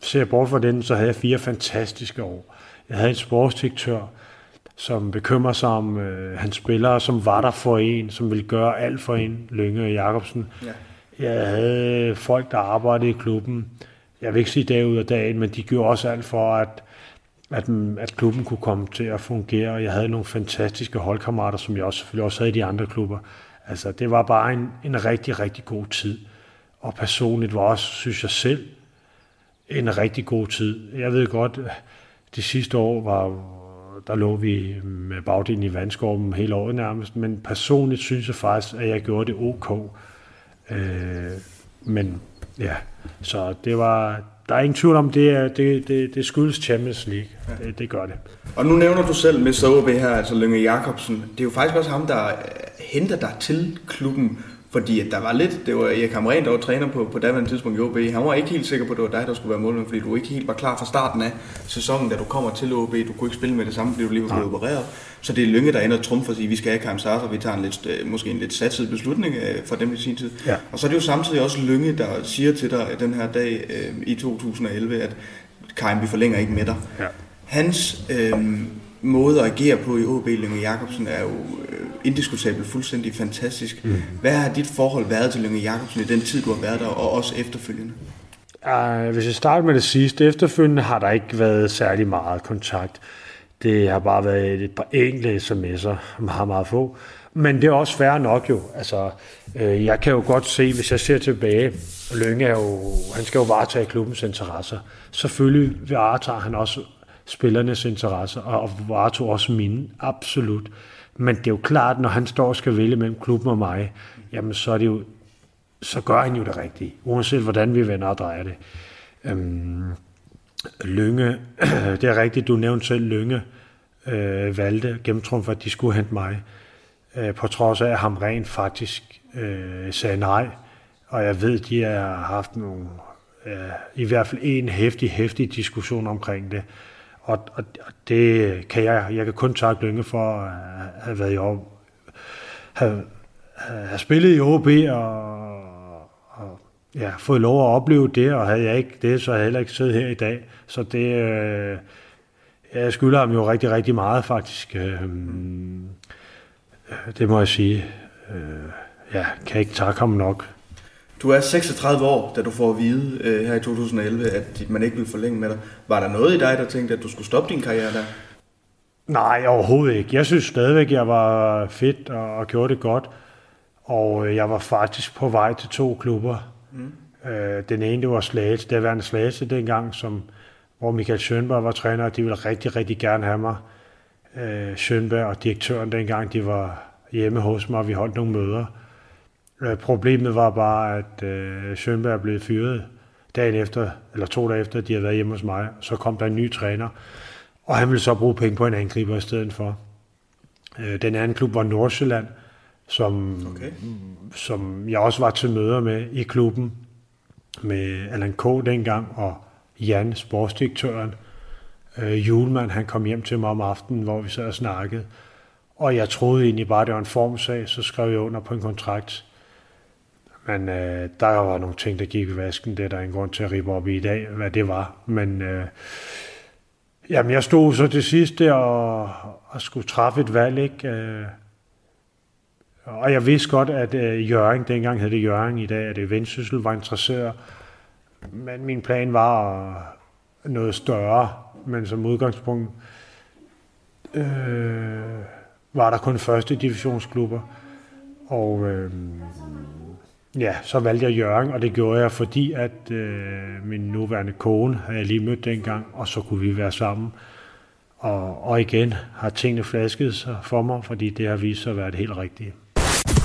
ser jeg bort fra den, så havde jeg fire fantastiske år. Jeg havde en sportsdirektør, som bekymrer sig om øh, hans spillere, som var der for en, som ville gøre alt for en, Lønge Jacobsen. Ja. Jeg havde folk, der arbejdede i klubben. Jeg vil ikke sige dag ud af dagen, men de gjorde også alt for, at, at, at klubben kunne komme til at fungere. Og jeg havde nogle fantastiske holdkammerater, som jeg også, selvfølgelig også havde i de andre klubber. Altså, det var bare en, en rigtig, rigtig god tid. Og personligt var også, synes jeg selv, en rigtig god tid. Jeg ved godt, de sidste år var, der lå vi med bagdelen i vandskorben hele året nærmest, men personligt synes jeg faktisk, at jeg gjorde det ok. Øh, men ja, så det var, der er ingen tvivl om, det, er, det, det, det skyldes Champions League. Ja. Det, det gør det. Og nu nævner du selv Mr. OB her, altså Lønge Jacobsen. Det er jo faktisk også ham, der øh, henter dig til klubben, fordi at der var lidt, det var Erik Hamren, der var træner på, på daværende tidspunkt i OB. Han var ikke helt sikker på, at det var dig, der skulle være målmand, fordi du ikke helt var klar fra starten af sæsonen, da du kommer til OB. Du kunne ikke spille med det samme, fordi du lige var blevet opereret. Så det er Lønge, der ender trumf for at sige, vi skal have Karim Sarser, vi tager en lidt, øh, måske en lidt satset beslutning øh, for dem i sin tid. Ja. Og så er det jo samtidig også Lønge, der siger til dig den her dag øh, i 2011, at Karim, vi forlænger ikke med dig. Ja. Hans øh, måde at agere på i OB, Lønge Jacobsen, er jo øh, indiskutabelt fuldstændig fantastisk. Mm. Hvad har dit forhold været til Lønge Jacobsen i den tid, du har været der, og også efterfølgende? Uh, hvis jeg starter med det sidste, efterfølgende har der ikke været særlig meget kontakt. Det har bare været et par enkelte sms'er, meget, meget få. Men det er også fair nok jo. Altså, øh, jeg kan jo godt se, hvis jeg ser tilbage, Lønge er jo, han skal jo varetage klubbens interesser. Selvfølgelig varetager han også spillernes interesser, og varetog også mine, absolut. Men det er jo klart, når han står og skal vælge mellem klubben og mig, jamen så er det jo, så gør han jo det rigtige, uanset hvordan vi vender og drejer det. Øhm, Lønge, det er rigtigt, du nævnte selv Lønge, øh, valgte gennemtrum for, at de skulle hente mig, øh, på trods af, at ham rent faktisk øh, sagde nej. Og jeg ved, de har haft nogle, øh, i hvert fald en hæftig, hæftig diskussion omkring det. Og, og, og det kan jeg, jeg kan kun takke Lønge for at have været i år, have, have spillet i OB og, og ja, fået lov at opleve det, og havde jeg ikke det, så havde jeg heller ikke siddet her i dag. Så det, øh, jeg skylder ham jo rigtig, rigtig meget faktisk. Øhm, øh, det må jeg sige. Øh, ja, kan ikke takke ham nok. Du er 36 år, da du får at vide øh, her i 2011, at man ikke vil forlænge med dig. Var der noget i dig, der tænkte, at du skulle stoppe din karriere der? Nej, overhovedet ikke. Jeg synes stadigvæk, jeg var fedt og, og gjorde det godt. Og øh, jeg var faktisk på vej til to klubber. Mm. Øh, den ene, det var Slagelse, det var Slagelse dengang, som, hvor Michael Schönberg var træner, og de ville rigtig, rigtig gerne have mig. Øh, Schönberg og direktøren dengang, de var hjemme hos mig, og vi holdt nogle møder. Øh, problemet var bare, at øh, Schönberg blev fyret dagen efter, eller to dage efter, de havde været hjemme hos mig. Så kom der en ny træner, og han ville så bruge penge på en angriber i stedet for. Øh, den anden klub var Nordsjælland, som, okay. som jeg også var til møder med i klubben, med Allan K. dengang, og Jan, sportsdirektøren. Øh, Julemand, han kom hjem til mig om aftenen, hvor vi sad og snakkede. Og jeg troede egentlig bare, det var en formsag, så skrev jeg under på en kontrakt. Men øh, der var nogle ting, der gik i vasken. Det er der en grund til at ribe op i i dag, hvad det var. Men øh, jamen, jeg stod så til sidst der og, og skulle træffe et valg. Ikke? Øh, og jeg vidste godt, at øh, Jørgen, dengang hed det Jørgen, i dag er det Vendsyssel, var interesseret. Men min plan var noget større, men som udgangspunkt øh, var der kun første divisionsklubber. Og øh, ja, så valgte jeg Jørgen, og det gjorde jeg, fordi at øh, min nuværende kone havde jeg lige mødt dengang, og så kunne vi være sammen. Og, og igen har tingene flasket sig for mig, fordi det har vist sig at være det helt rigtige.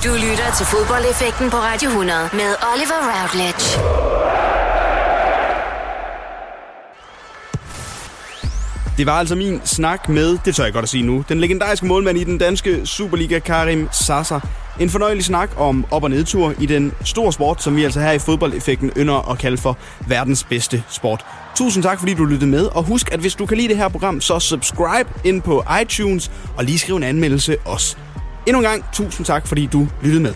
Du lytter til fodboldeffekten på Radio 100 med Oliver Routledge. Det var altså min snak med, det tør jeg godt at sige nu, den legendariske målmand i den danske Superliga, Karim Sasa. En fornøjelig snak om op- og nedtur i den store sport, som vi altså her i fodboldeffekten ynder at kalde for verdens bedste sport. Tusind tak, fordi du lyttede med, og husk, at hvis du kan lide det her program, så subscribe ind på iTunes, og lige skriv en anmeldelse også. Endnu en gang, tusind tak, fordi du lyttede med.